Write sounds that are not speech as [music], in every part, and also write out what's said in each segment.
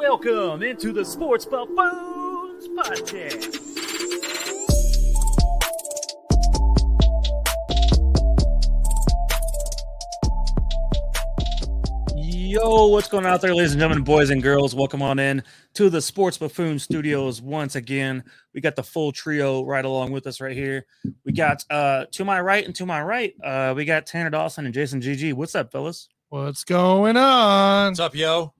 Welcome into the Sports Buffoons Podcast. Yo, what's going on out there, ladies and gentlemen, boys and girls? Welcome on in to the Sports Buffoon Studios once again. We got the full trio right along with us right here. We got uh to my right and to my right, uh, we got Tanner Dawson and Jason GG. What's up, fellas? What's going on? What's up, yo?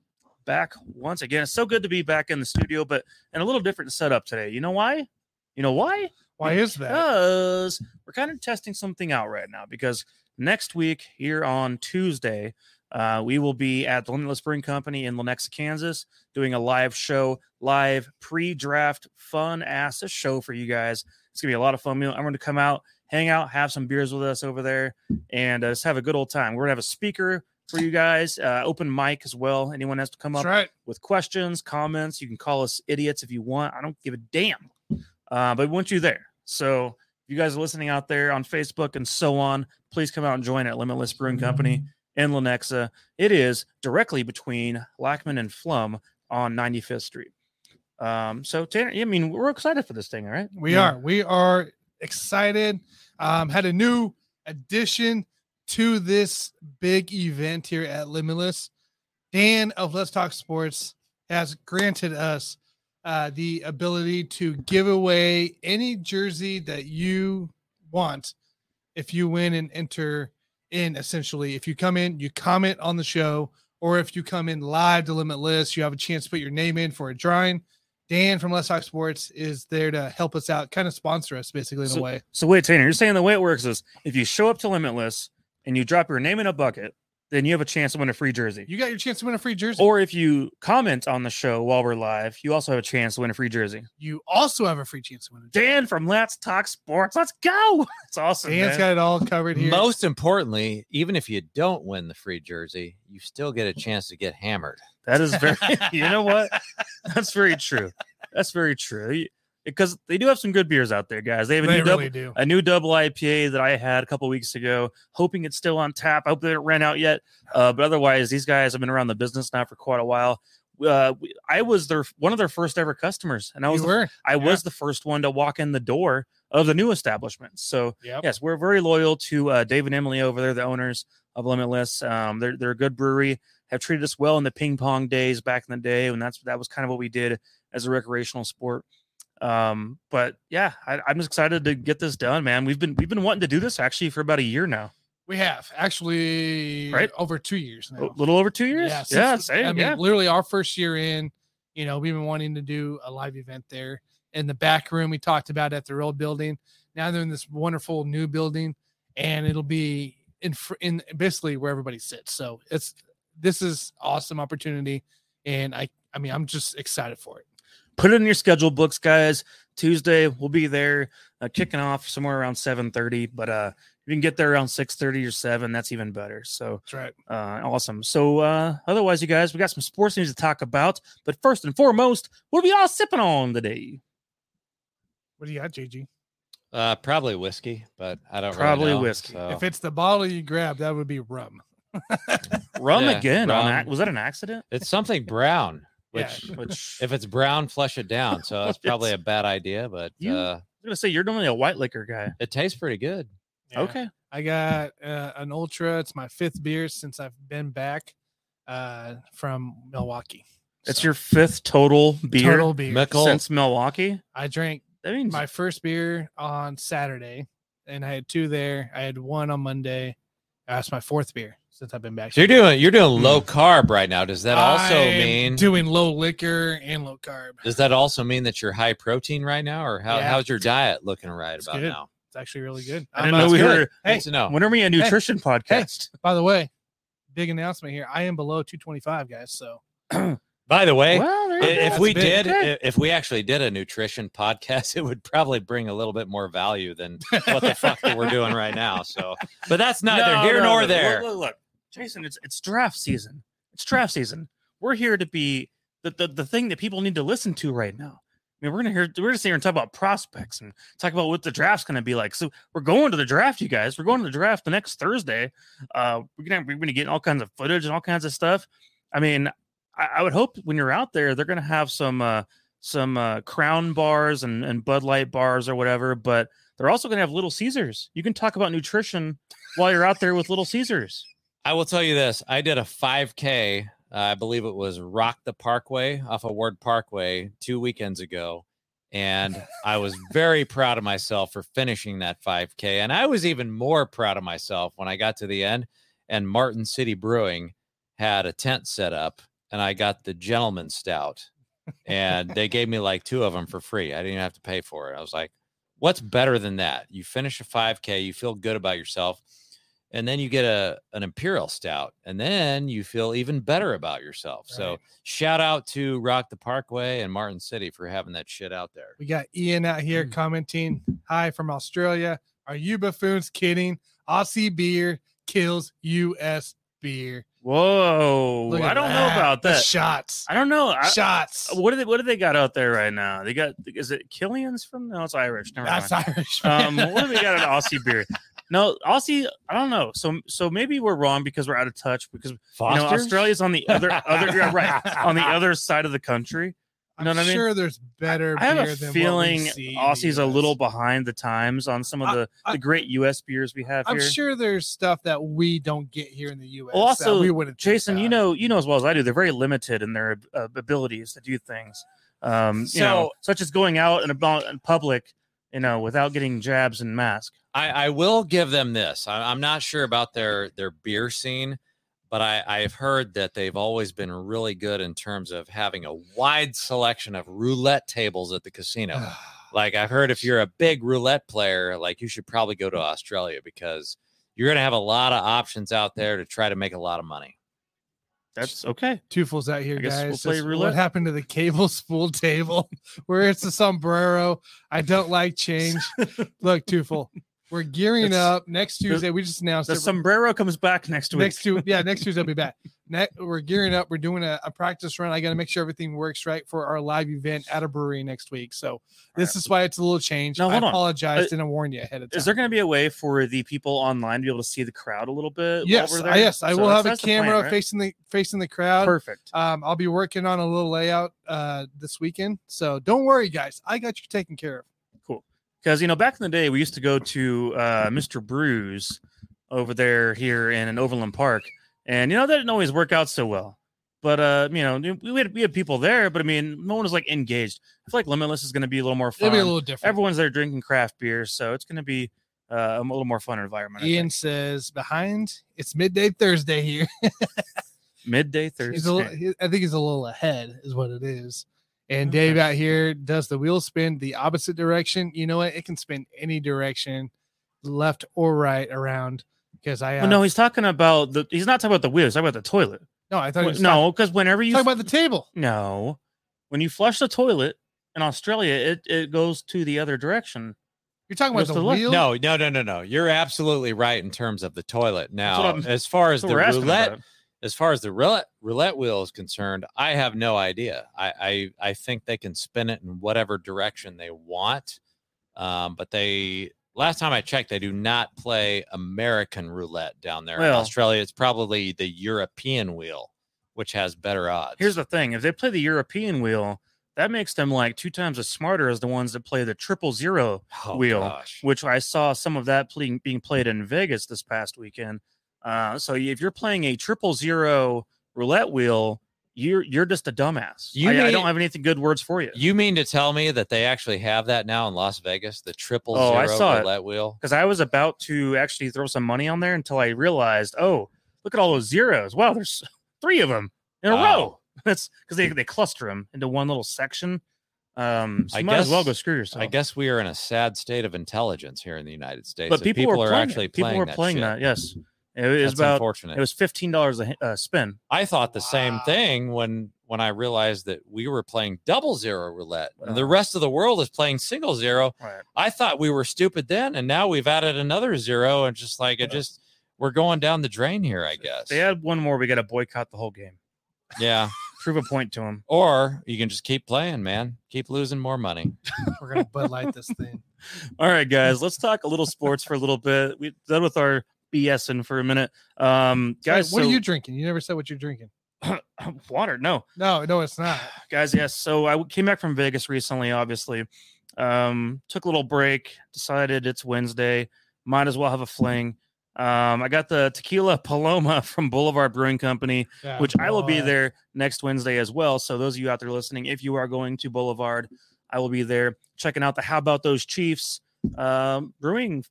Back once again. It's so good to be back in the studio, but in a little different setup today. You know why? You know why? Why is that? Because we're kind of testing something out right now. Because next week, here on Tuesday, uh, we will be at the Limitless Brewing Company in Lenexa, Kansas, doing a live show, live pre-draft, fun ass show for you guys. It's gonna be a lot of fun. I'm going to come out, hang out, have some beers with us over there, and uh, just have a good old time. We're gonna have a speaker for you guys, uh, open mic as well. Anyone has to come That's up right. with questions, comments. You can call us idiots if you want. I don't give a damn. Uh, but we want you there. So if you guys are listening out there on Facebook and so on, please come out and join at Limitless Brewing Company in Lenexa. It is directly between Lackman and Pflumm on 95th Street. Um, so Tanner, I mean, we're excited for this thing, all right? We Yeah. are. We are excited. Um, had a new addition to this big event here at Limitless. Dan of Let's Talk Sports has granted us uh, the ability to give away any jersey that you want if you win and enter in. Essentially, if you come in, you comment on the show, or if you come in live to Limitless, you have a chance to put your name in for a drawing. Dan from Let's Talk Sports is there to help us out, kind of sponsor us, basically in a way. So wait, Tanner, you're saying the way it works is if you show up to Limitless and you drop your name in a bucket, then you have a chance to win a free jersey. You got your chance to win a free jersey. Or if you comment on the show while we're live, you also have a chance to win a free jersey. you also have a free chance to win a jersey. Dan from Let's Talk Sports. Let's go. [laughs] It's awesome. Dan's man. got it all covered here. Most importantly, even if you don't win the free jersey, you still get a chance to get hammered. that is very [laughs] [laughs] you know what? That's very true. That's very true. Because they do have some good beers out there, guys. They have a they new double really do. a new double IPA that I had a couple weeks ago. Hoping it's still on tap. I hope that don't ran out yet. Uh, but otherwise, these guys have been around the business now for quite a while. Uh, I was their one of their first ever customers, and I was the. I was the first one to walk in the door of the new establishment. So Yep. yes, we're very loyal to uh, Dave and Emily over there, the owners of Limitless. Um, they're they're a good brewery. Have treated us well in the ping pong days back in the day, and that's that was kind of what we did as a recreational sport. Um, but yeah, I, I'm just excited to get this done, man. We've been we've been wanting to do this actually for about a year now, We have actually Right? over two years a little over two years. Yeah, Yeah, same, I mean, yeah. literally our first year in, you know, we've been wanting to do a live event there in the back room. We talked about at their old building. Now they're in this wonderful new building, and it'll be in fr- in basically where everybody sits. So it's this is awesome opportunity, and I I mean I'm just excited for it. Put it in your schedule books, guys. Tuesday we'll be there, uh, kicking off somewhere around 7:30. But uh, if you can get there around 6:30 or 7, that's even better. So That's right. uh, awesome. So uh, otherwise, you guys, we got some sports news to talk about. But first and foremost, what are we all sipping on today? What do you got, JG? Uh, probably whiskey, but I don't Probably really know, whiskey. so- If it's the bottle you grab, that would be rum. [laughs] Rum Yeah, again. On rum. ac- was that an accident? it's something brown, Yeah. which [laughs] Which if it's brown, flush it down. So that's probably a bad idea, but You- uh, I'm gonna say you're normally a white liquor guy. it tastes pretty good. Yeah. Okay. I got uh, an ultra. It's my fifth beer since I've been back uh, from Milwaukee. It's So, your fifth total beer total beer. Mickle. since Milwaukee. I drank That means my first beer on Saturday, and I had two there. I had one on Monday. That's my fourth beer since I've been back. So you're doing you're doing hmm. low carb right now. Does that also I'm mean doing low liquor and low carb? does that also mean that you're high protein right now, or how, Yeah. how's your diet looking right It's about good. now? It's actually really good. I I'm, didn't know we Good. were. Hey, Good to know. When are we a nutrition podcast? By the way, big announcement here. I am below 225, guys. So [clears throat] By the way, Well, there go. if That's we big. did, i- if we actually did a nutrition podcast, [laughs] it would probably bring a little bit more value than what the fuck that we're doing right now. So, but that's neither [laughs] No, here no, nor no. there. Look, look, look. Jason, it's it's draft season. It's draft season. We're here to be the, the the thing that people need to listen to right now. I mean, we're gonna hear we're gonna here and talk about prospects and talk about what the draft's gonna be like. So we're going to the draft, you guys. We're going to the draft the next Thursday. Uh, we're gonna we're gonna get all kinds of footage and all kinds of stuff. I mean, I, I would hope when you're out there, they're to have some uh, some uh, Crown bars and and Bud Light bars or whatever. But they're also to have Little Caesars. You can talk about nutrition while you're out there with Little Caesars. I will tell you this: I did a 5K. Uh, I believe it was Rock the Parkway off of Ward Parkway two weekends ago, and I was very proud of myself for finishing that 5K. And I was even more proud of myself when I got to the end, and Martin City Brewing had a tent set up, and I got the Gentleman Stout, and they gave me like two of them for free. I didn't even have to pay for it. I was like, "What's better than that? You finish a 5K, you feel good about yourself." And then you get a an imperial stout and then you feel even better about yourself so shout out to rock the parkway and martin city for having that shit out there We got Ian out here Mm. commenting. Hi from Australia. Are you buffoons kidding? Aussie beer kills US beer. Whoa, I don't know about The that. shots. I don't know. I, shots. what do they What do they got out there right now? They got is it Killian's from? No, it's Irish. Never That's mind. Irish. Um, what do we got an Aussie [laughs] beer? No, Aussie. I don't know. So so maybe we're wrong because we're out of touch because you know Australia's on the other other yeah, right on the [laughs] other side of the country. I'm know what I mean? sure there's better I have a than what we feeling see Aussie's a little behind the times on some of I- the I- the great U.S. beers we have I'm here. sure there's stuff that we don't get here in the US. Well, that also, we wouldn't Jason, you know, you know as well as I do, they're very limited in their uh, abilities to do things. Um, you know, such as going out and about in public, you know, without getting jabs and masks. I, I will give them this I, i'm not sure about their their beer scene but I, I've heard that they've always been really good in terms of having a wide selection of roulette tables at the casino. like I've heard if you're a big roulette player, like you should probably go to Australia because you're going to have a lot of options out there to try to make a lot of money. That's okay. Two fools out here, guys. we'll play roulette. What happened to the cable [laughs] spool table [laughs] where it's a sombrero? I don't like [laughs] change. Look, Twofold, we're gearing It's- up next Tuesday. We just announced The it. sombrero comes back next week. next two yeah next [laughs] tuesday i'll be back next we're gearing up we're doing a, a practice run i got to make sure everything works right for our live event at a brewery next week so this is why it's a little change Now, i on. apologize Uh, didn't warn you ahead of time Is there going to be a way for the people online to be able to see the crowd a little bit? yes we're I- there? yes i So will have a the plan, camera right? facing the facing the crowd Perfect. um i'll be working on a little layout uh this weekend so don't worry guys i got you taken care of Because you know, back in the day, we used to go to uh, Mr. Brews over there here in an Overland Park, and you know that didn't always work out so well. But uh, you know, we had we had people there, but I mean, no one was like engaged. I feel like Limitless is going to be a little more fun. it'll be a little different Everyone's there drinking craft beer, so it's going to be uh, a little more fun environment. Ian says behind it's midday thursday here [laughs] midday He's Thursday. a little, I think he's a little ahead, is what it is. And Okay. Dave out here does the wheel spin the opposite direction. You know what? It can spin any direction, left or right around. Because I Well, no, uh, he's talking about the. He's not talking about the wheels. He's talking about the toilet. no, I thought he Well, was talking, no, because whenever you talking about the table. no, when you flush the toilet in Australia, it, it goes to the other direction. You're talking about the the wheel. No, no, no, no, no. You're absolutely right in terms of the toilet. Now, as far as the what we're asking roulette, about. As far as the roulette roulette wheel is concerned, I have no idea. I I, I think they can spin it in whatever direction they want. Um, but they last time I checked, they do not play American roulette down there in Australia. It's probably the European wheel, which has better odds. Here's the thing: if they play the European wheel, that makes them like two times as smarter as the ones that play the triple zero, Oh, wheel, gosh. which I saw some of that playing, being played in Vegas this past weekend. Uh, so if you're playing a triple zero roulette wheel, you're you're just a dumbass. You I, I don't have anything good words for you. You mean to tell me that they actually have that now in Las Vegas, the triple Oh, I zero saw it. roulette wheel? because I was about to actually throw some money on there until I realized, oh, look at all those zeros. Wow, there's [laughs] three of them in a Wow. row. [laughs] That's because they, they cluster them into one little section. Um, so I might as well guess- go screw yourself. I guess we are in a sad state of intelligence here in the United States. but people, were are playing actually it. people playing were that playing shit. that. Yes, it was That's about unfortunate. it was fifteen dollars a uh, spin. I thought the same thing when when I realized that we were playing double zero roulette and the rest of the world is playing single zero. Right. I thought we were stupid then, and now we've added another zero, and just like it just we're going down the drain here. I guess. They had one more. We got to boycott the whole game. Yeah. [laughs] Prove a point to them. Or you can just keep playing, man. Keep losing more money. [laughs] We're gonna Bud Light this thing. All right, guys, let's talk a little sports for a little bit. We done with our BSing for a minute. Um, Guys, guys, what so- are you drinking? You never said what you're drinking. [coughs] water. No, No, no, it's not. [sighs] guys. Yes. So I came back from Vegas recently. Obviously, um, took a little break. Decided it's Wednesday. Might as well have a fling. Um, I got the tequila [laughs] Paloma from Boulevard Brewing Company, Yeah, which I will be there next Wednesday as well. So those of you out there listening, if you are going to Boulevard, I will be there checking out the How About Those Chiefs um, Brewing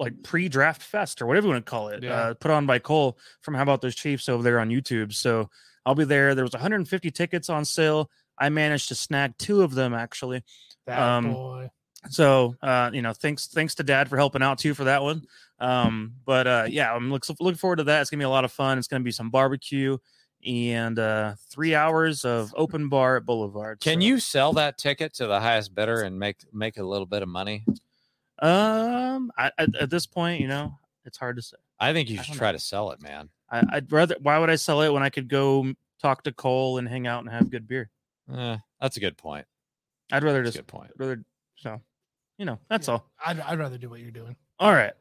like pre-draft fest or whatever you want to call it, Yeah. uh, put on by Cole from How About Those Chiefs over there on YouTube. So I'll be there. There was 150 tickets on sale. I managed to snag two of them actually. That um, boy. So uh, you know, thanks thanks to Dad for helping out too for that one. Um, but uh, yeah, I'm look, looking forward to that. It's gonna be a lot of fun. It's gonna be some barbecue and uh, three hours of open bar at Boulevard. Can So, you sell that ticket to the highest bidder and make make a little bit of money? Um, I, at, at this point, you know, it's hard to say. I think you should don't try to sell it, man. I, I'd rather. Why would I sell it when I could go talk to Cole and hang out and have good beer? Eh, that's a good point. I'd rather That's just good point. rather so, you know, that's Yeah. all. I'd, I'd rather do what you're doing. All right.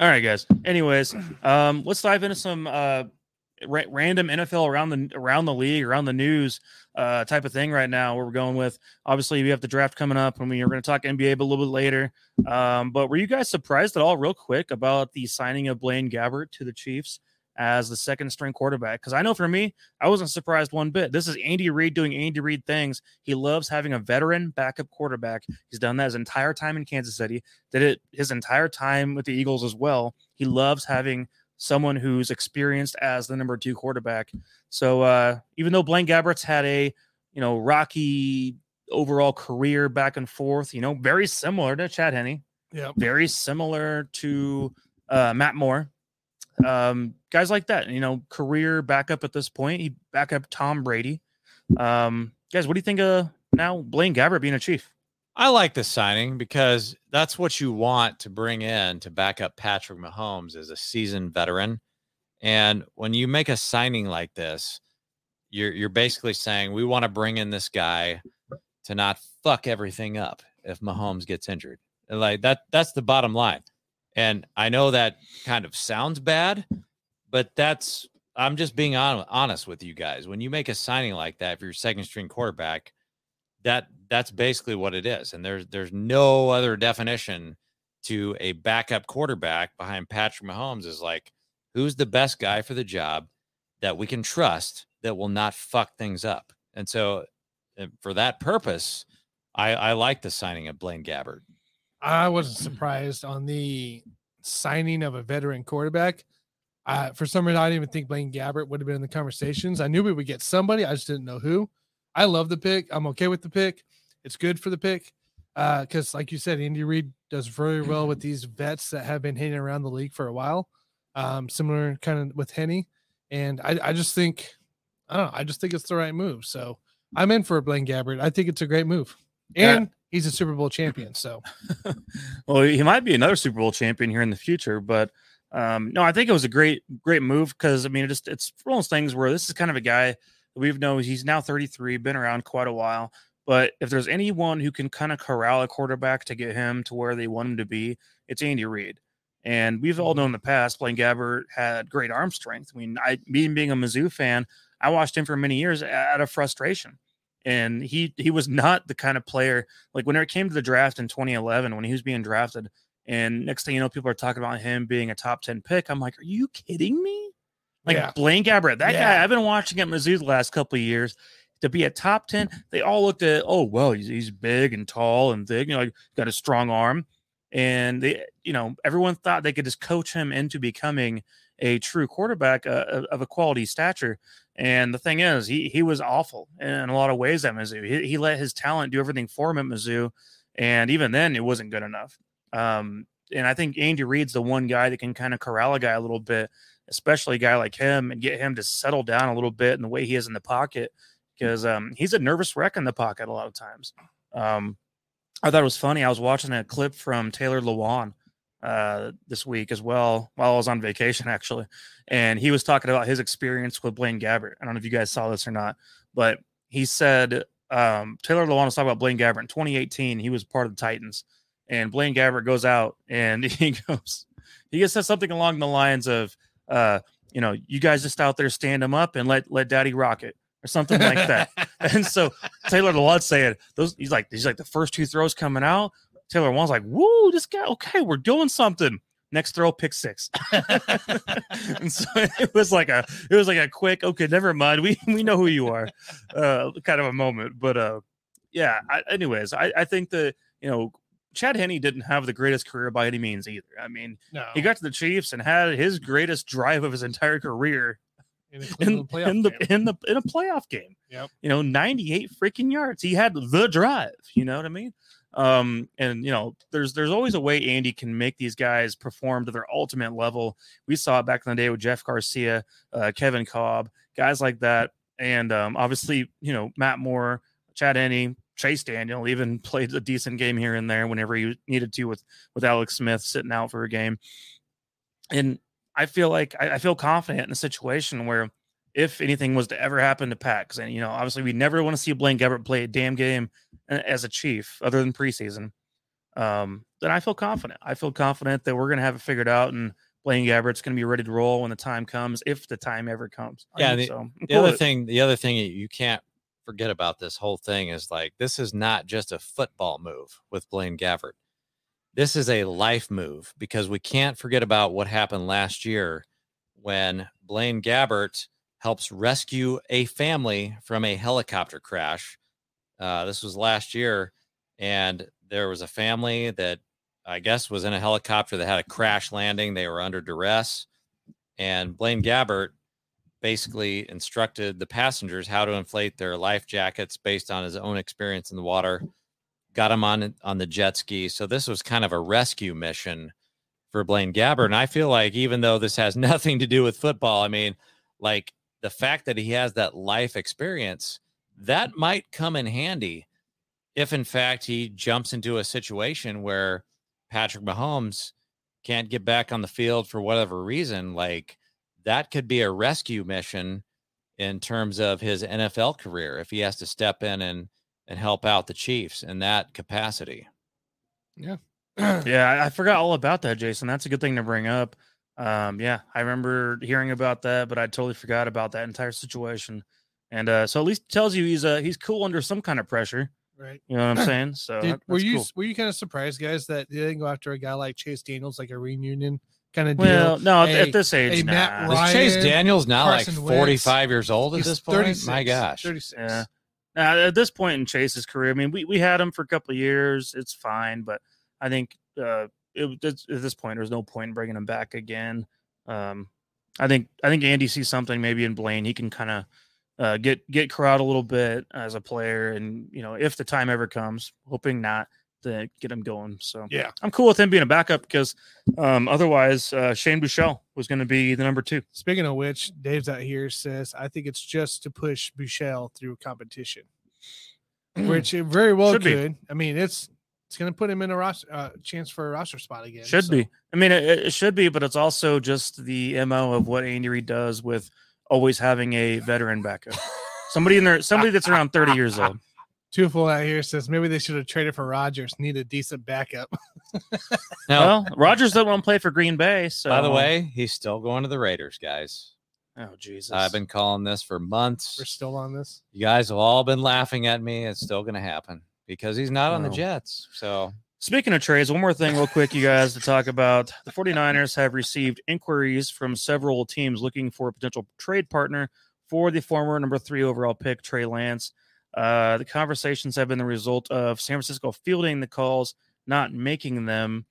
All right, guys. Anyways, [clears throat] um, let's dive into some uh ra- random NFL around the around the league, around the news, uh, type of thing right now. Where we're going with. Obviously, we have the draft coming up, and we are going to talk NBA a little bit later. Um, but were you guys surprised at all, real quick, about the signing of Blaine Gabbert to the Chiefs as the second string quarterback? Because I know for me, I wasn't surprised one bit. This is Andy Reid doing Andy Reid things. He loves having a veteran backup quarterback. He's done that his entire time in Kansas City did it his entire time with the Eagles as well. He loves having someone who's experienced as the number two quarterback. So uh, even though Blaine Gabbert's had a you know rocky overall career back and forth, you know, very similar to Chad Henne, yeah, very similar to uh, Matt Moore. Um, guys like that, you know, career backup at this point. He back up Tom Brady. Um, guys, what do you think of now Blaine Gabbert being a chief? I like this signing because that's what you want to bring in to back up Patrick Mahomes as a seasoned veteran. And when you make a signing like this, you're you're basically saying we want to bring in this guy to not fuck everything up if Mahomes gets injured. And like that that's the bottom line. And I know that kind of sounds bad, but that's I'm just being hon- honest with you guys. When you make a signing like that for your second string quarterback, that that's basically what it is and there's there's no other definition to a backup quarterback behind Patrick Mahomes is like who's the best guy for the job that we can trust that will not fuck things up and so uh, for that purpose I I like the signing of Blaine Gabbert I wasn't surprised on the signing of a veteran quarterback. Uh, for some reason, I didn't even think Blaine Gabbert would have been in the conversations. I knew we would get somebody. I just didn't know who. I love the pick. I'm okay with the pick. It's good for the pick because, like you said, Andy Reid does very well with these vets that have been hanging around the league for a while. Um, similar kind of with Henne, and I, I just think I don't know. I just think it's the right move. So I'm in for Blaine Gabbert. I think it's a great move, Yeah. and he's a Super Bowl champion. So. [laughs] Well, he might be another Super Bowl champion here in the future, but um, no, I think it was a great, great move because I mean, it just it's one of those things where this is kind of a guy we've known he's now 33, been around quite a while. But if there's anyone who can kind of corral a quarterback to get him to where they want him to be, it's Andy Reid. And we've all known in the past, Blaine Gabbert had great arm strength. I mean, I, me being a Mizzou fan, I watched him for many years out of frustration. And he he was [laughs] not the kind of player like when it came to the draft in 2011 when he was being drafted. And next thing you know, people are talking about him being a top 10 pick. I'm like, are you kidding me? Like Yeah. Blaine Gabbert, that Yeah. guy, I've been watching at Mizzou the last couple of years to be a top 10. They all looked at, oh, well, he's, he's big and tall and thick, you know, like, got a strong arm. And they, you know, everyone thought they could just coach him into becoming a true quarterback uh, of- of a quality stature. And the thing is, he he was awful in a lot of ways at Mizzou. He, he let his talent do everything for him at Mizzou, and even then, it wasn't good enough. Um, and I think Andy Reid's the one guy that can kind of corral a guy a little bit, especially a guy like him, and get him to settle down a little bit in the way he is in the pocket, because um, he's a nervous wreck in the pocket a lot of times. Um, I thought it was funny. I was watching a clip from Taylor Lewan uh, this week as well while I was on vacation, [laughs] actually. And he was talking about his experience with Blaine Gabbert. I don't know if you guys saw this or not, but he said um, Taylor Lewan was talking about Blaine Gabbert in 2018. He was part of the Titans, and Blaine Gabbert goes out and [laughs] he goes, he just says something along the lines of, uh, you know, you guys just out there stand them up and let let Daddy rock it or something like that. [laughs] and so Taylor Lutz saying those, he's like, he's like the first two throws coming out. Taylor Lewan's like, woo, this guy, okay, we're doing something. Next throw, pick six. [laughs] and so it was like a, it was like a quick, okay, never mind. We we know who you are, uh, kind of a moment. But uh, yeah. I, anyways, I I think that you know Chad Henne didn't have the greatest career by any means either. I mean, No, he got to the Chiefs and had his greatest drive of his entire career in the in, in the game. in the in a playoff game. Yep. You know, 98 freaking yards. He had the drive, you know what I mean? Um and you know, there's there's always a way Andy can make these guys perform to their ultimate level. We saw it back in the day with Jeff Garcia, uh, Kevin Kolb, guys like that. And um obviously, you know, Matt Moore, Chad Henne, Chase Daniel even [laughs] played a decent game here and there whenever he needed to with with Alex Smith sitting out for a game. And I feel like I, I feel confident in a situation where if anything was to ever happen to Pat, because you know, obviously we never want to see Blaine Gabbert play a damn game uh, as a chief other than preseason. Um, then I feel confident. I feel confident that we're gonna have it figured out and Blaine Gabbert's gonna be ready to roll when the time comes, if the time ever comes. Yeah, the- so the other it. thing the other thing you can't forget about this whole thing is like this is not just a football move with Blaine Gabbert. This is a life move because we can't forget about what happened last year when Blaine Gabbert helps rescue a family from a helicopter crash. Uh, this was last year, and there was a family that I guess was in a helicopter that had a crash landing. They were under duress, and Blaine Gabbert basically instructed the passengers how to inflate their life jackets based on his own experience in the water. Got him on on the jet ski. So this was kind of a rescue mission for Blaine Gabbert. And I feel like even though this has [laughs] nothing to do with football, I mean, like the fact that he has that life experience, that might come in handy if in fact he jumps into a situation where Patrick Mahomes can't get back on the field for whatever reason, like that could be a rescue mission in terms of his NFL career if he has to step in and and help out the Chiefs in that capacity. Yeah, [clears throat] yeah, I forgot all about that, Jason. That's a good thing to bring up. Um, yeah, I remember hearing about that, but I totally forgot about that entire situation. And uh, so at least it tells you he's uh he's cool under some kind of pressure. right. You know what I'm [clears throat] saying? So Did, that- were you cool. were you kind of surprised, guys, that they didn't go after a guy like Chase Daniels, like a reunion kind of deal? Well, no, Hey- at this age, hey, Matt. Ryan, Is Chase Daniels now Carson like Wentz. 45 years old at He's this point? My gosh. 36. Yeah. Now, at this point in Chase's career, I mean, we, we had him for a couple of years. It's fine, but I think uh, it, it's, at this point, there's no point in bringing him back again. Um, I think I think Andy sees something maybe in Blaine. He can kind of uh, get get Crowd a little bit as a player, and you know, if the time ever comes, hoping not to get him going. So Yeah. I'm cool with him being a backup because um, otherwise, uh, Shane Buechele was going to be the number two. Speaking of which, Dave's out here says, I think it's just to push Buechele through competition, which it very well Should be. could. I mean, it's it's going to put him in a roster, uh, chance for a roster spot again. Should so- be. I mean, it, it should be, but it's also just the mo of what Andy Reid does with always having a veteran backup, somebody in there, somebody that's around thirty years old. Twofold out here says maybe they should have traded for Rodgers. Need a decent backup. [laughs] Now, Well, Rodgers doesn't want to play for Green Bay. So, by the way, he's still going to the Raiders, guys. oh Jesus, I've been calling this for months. We're still on this. You guys have all been laughing at me. It's still going to happen because he's not on the Jets. So Speaking of trades, one more thing, real quick, you guys, to talk about. The 49ers have received inquiries from several teams looking for a potential trade partner for the former number three overall pick, Trey Lance. Uh, the conversations have been the result of San Francisco fielding the calls, not making them,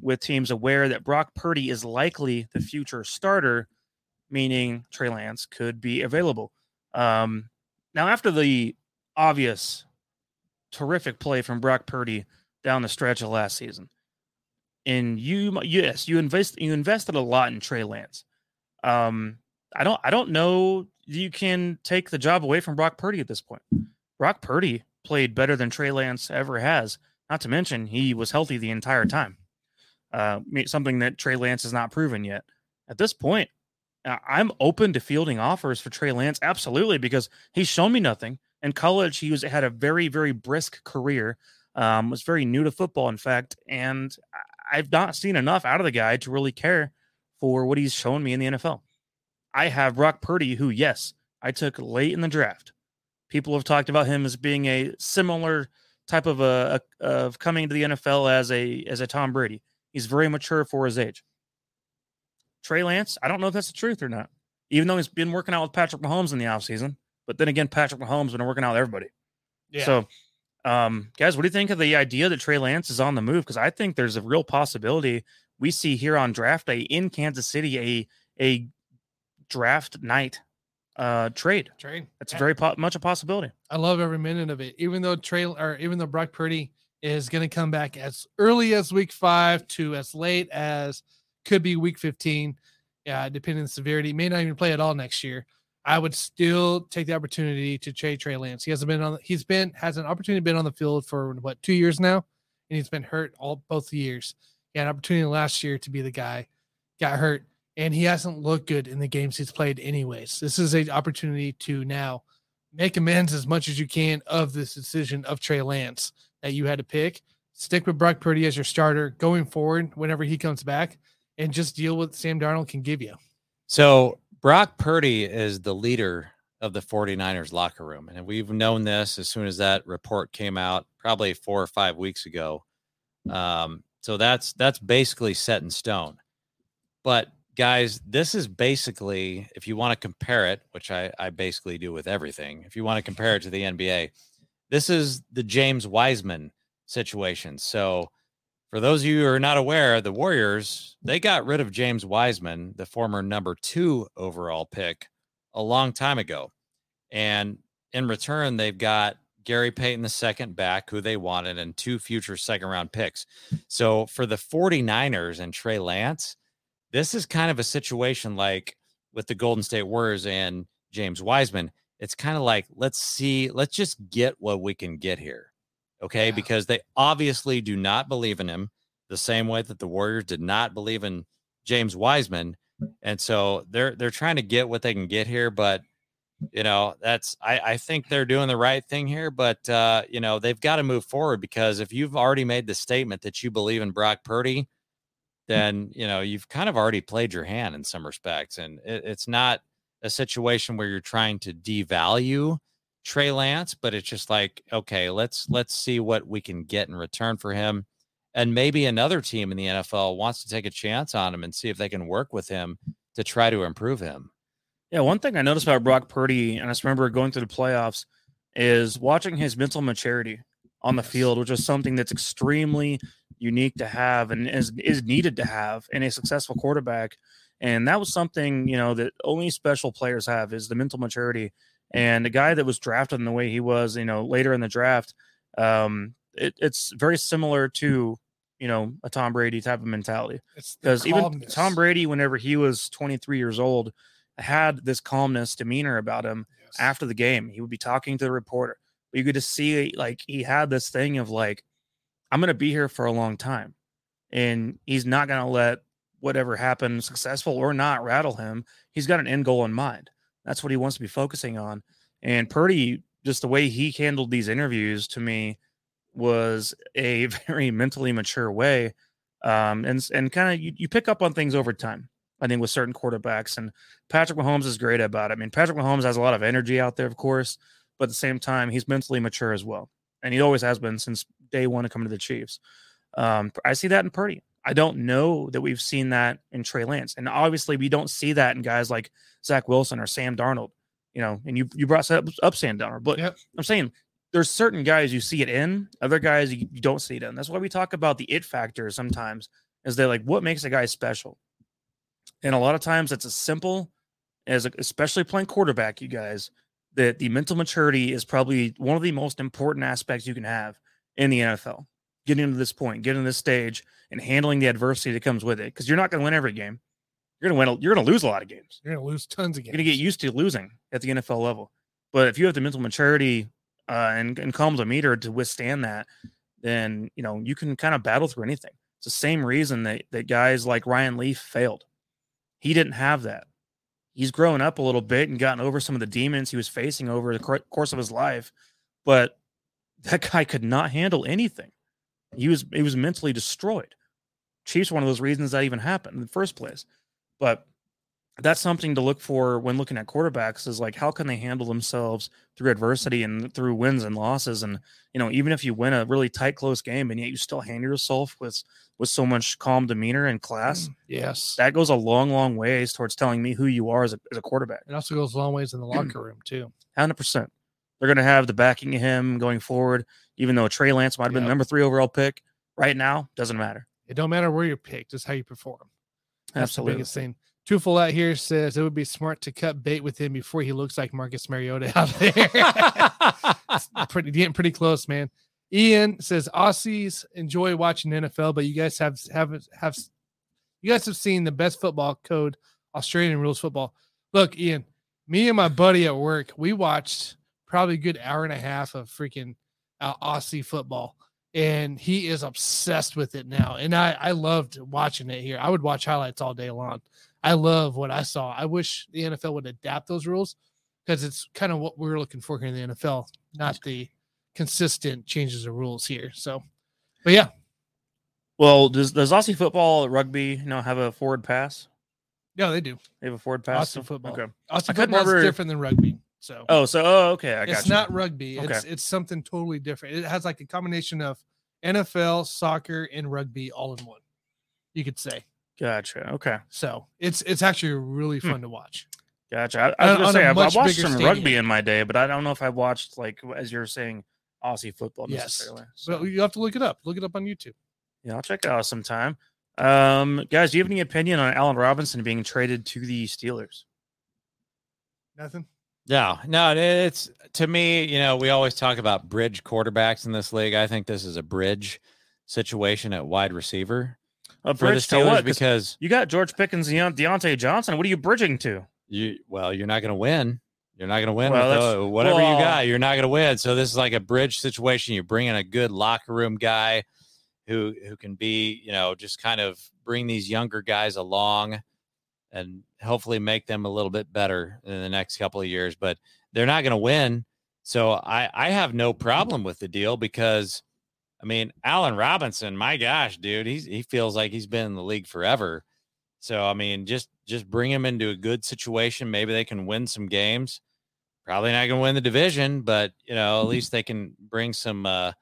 with teams aware that Brock Purdy is likely the future starter, meaning Trey Lance could be available. Um, now, after the obvious, terrific play from Brock Purdy down the stretch of last season. And you, yes, you invest, you invested a lot in Trey Lance. Um, I don't, I don't know you can take the job away from Brock Purdy at this point. Brock Purdy played better than Trey Lance ever has. Not to mention he was healthy the entire time. Uh, something that Trey Lance has not proven yet. At this point, I'm open to fielding offers for Trey Lance, absolutely, because he's shown me nothing. In college, he was had a very, very brisk career um, was very new to football, in fact, and I've not seen enough out of the guy to really care for what he's shown me in the NFL. I have Brock Purdy, who, yes, I took late in the draft. People have talked about him as being a similar type of a, a of coming to the NFL as a as a Tom Brady. He's very mature for his age. Trey Lance, I don't know if that's the truth or not. Even though he's been working out with Patrick Mahomes in the offseason. But then again, Patrick Mahomes been working out with everybody. Yeah. So, um, guys, what do you think of the idea that Trey Lance is on the move? Because I think there's a real possibility we see here on draft day in Kansas City a a draft night uh trade. trade. That's very po- much a possibility. I love every minute of it. Even though Trey or even though Brock Purdy is going to come back as early as week five to as late as could be week 15. Yeah, depending on severity, may not even play at all next year. I would still take the opportunity to trade Trey Lance. He hasn't been on. He's been has an opportunity been on the field for what two years now, and he's been hurt all both years. He had an opportunity last year to be the guy, got hurt, and he hasn't looked good in the games he's played. Anyways, this is an opportunity to now make amends as much as you can of this decision of Trey Lance that you had to pick. Stick with Brock Purdy as your starter going forward whenever he comes back, and just deal with Sam Darnold can give you. So Brock Purdy is the leader of the 49ers locker room. And we've known this as soon as that report came out, probably four or five weeks ago. Um, so that's that's basically set in stone. But guys, this is basically, if you want to compare it, which I, I basically do with everything, if you want to compare it to the NBA, this is the James Wiseman situation. So for those of you who are not aware, the Warriors, they got rid of James Wiseman, the former number two overall pick, a long time ago. And in return, they've got Gary Payton the second back, who they wanted, and two future second round picks. So for the 49ers and Trey Lance, this is kind of a situation like with the Golden State Warriors and James Wiseman. It's kind of like, let's see, let's just get what we can get here. Okay. Yeah. Because they obviously do not believe in him the same way that the Warriors did not believe in James Wiseman. And so they're they're trying to get what they can get here, but you know, that's I, I think they're doing the right thing here, but uh, you know, they've got to move forward because if you've already made the statement that you believe in Brock Purdy, then you know you've kind of already played your hand in some respects. And it, it's not a situation where you're trying to devalue Trey Lance, but it's just like, okay, let's let's see what we can get in return for him. And maybe another team in the NFL wants to take a chance on him and see if they can work with him to try to improve him. Yeah, one thing I noticed about Brock Purdy, and I just remember going through the playoffs, is watching his mental maturity on the field, which is something that's extremely unique to have and is is needed to have in a successful quarterback. And that was something you know that only special players have is the mental maturity. And the guy that was drafted in the way he was, you know, later in the draft, um, it, it's very similar to you know a Tom Brady type of mentality because even. Tom Brady, whenever he was 23 years old, had this calmness demeanor about him Yes. after the game. He would be talking to the reporter. You could just see like he had this thing of like, I'm gonna be here for a long time. And he's not gonna let whatever happened, successful or not, rattle him. He's got an end goal in mind. That's what he wants to be focusing on. And Purdy, just the way he handled these interviews to me was a [laughs] very mentally mature way. Um, and and kind of you, you pick up on things over time. I think with certain quarterbacks, and Patrick Mahomes is great about it. I mean, Patrick Mahomes has a lot of energy out there, of course, but at the same time, he's mentally mature as well, and he always has been since day one to come to the Chiefs. Um, I see that in Purdy. I don't know that we've seen that in Trey Lance, and obviously, we don't see that in guys like Zach Wilson or Sam Darnold. You know, and you you brought up, up Sam Darnold, but Yep. I'm saying there's certain guys you see it in, other guys you, you don't see it in. That's why we talk about the it factor sometimes. Is they like what makes a guy special? And a lot of times it's as simple as especially playing quarterback, you guys, that the mental maturity is probably one of the most important aspects you can have in the NFL. Getting to this point, getting to this stage, and handling the adversity that comes with it. Because you're not going to win every game. You're going to win. You're going to lose a lot of games. You're gonna lose tons of games. You're going to get used to losing at the NFL level. But if you have the mental maturity uh, and, and calm the meter to withstand that, then you know you can kind of battle through anything. It's the same reason that that guys like Ryan Leaf failed. He didn't have that. He's grown up a little bit and gotten over some of the demons he was facing over the cour- course of his life, but that guy could not handle anything. He was he was mentally destroyed. Chiefs one of those reasons that even happened in the first place. But that's something to look for when looking at quarterbacks is like how can they handle themselves through adversity and through wins and losses and you know even if you win a really tight close game and yet you still handle yourself with with so much calm demeanor and class mm, Yes. that goes a long long ways towards telling me who you are as a, as a quarterback It also goes a long ways in the locker room too. [clears throat] 100% they're going to have the backing of him going forward even though Trey Lance might have been Yep. the number three overall pick right now doesn't matter It don't matter where you're picked, it's how you perform. That's Absolutely. the biggest thing. Twofold out here says it would be smart to cut bait with him before he looks like Marcus Mariota out there. [laughs] [laughs] pretty getting pretty close, man. Ian says Aussies enjoy watching NFL, but you guys have have have you guys have seen the best football code Australian rules football. Look, Ian, me and my buddy at work, we watched probably a good hour and a half of freaking uh, Aussie football, and he is obsessed with it now. And I I loved watching it here. I would watch highlights all day long. I love what I saw. I wish the NFL would adapt those rules because it's kind of what we're looking for here in the NFL, not the consistent changes of rules here. So, but yeah, well does does Aussie football rugby you know have a forward pass yeah, they do. they have a forward pass Aussie football. okay Aussie football is different than rugby. So oh so oh okay I got it's you. not rugby. It's Okay. it's something totally different. It has like a combination of NFL, soccer, and rugby all in one. You could say. Gotcha. Okay. So it's it's actually really Hmm. fun to watch. Gotcha. I, I was gonna on say I've, I've much watched some stadium. rugby in my day, but I don't know if I've watched like as you're saying Aussie football Yes. necessarily. So, But you have to look it up. Look it up on YouTube. yeah, I'll check it out sometime. Um, guys, do you have any opinion on Allen Robinson being traded to the Steelers? Nothing. No, no, it's to me, you know, we always talk about bridge quarterbacks in this league. I think this is a bridge situation at wide receiver A for the bridge to what? because you got George Pickens, Deont- Diontae Johnson. What are you bridging to? you, well, you're not going to win. You're not going to win Well, with uh, whatever well- you got. You're not going to win. So this is like a bridge situation. You bring in a good locker room guy who who can be, you know, just kind of bring these younger guys along and hopefully make them a little bit better in the next couple of years. But they're not going to win. So I I have no problem with the deal because I mean Allen Robinson, my gosh, dude, he's he feels like he's been in the league forever. So I mean, just just bring him into a good situation. Maybe they can win some games. Probably not going to win the division, but you know, at least they can bring some uh,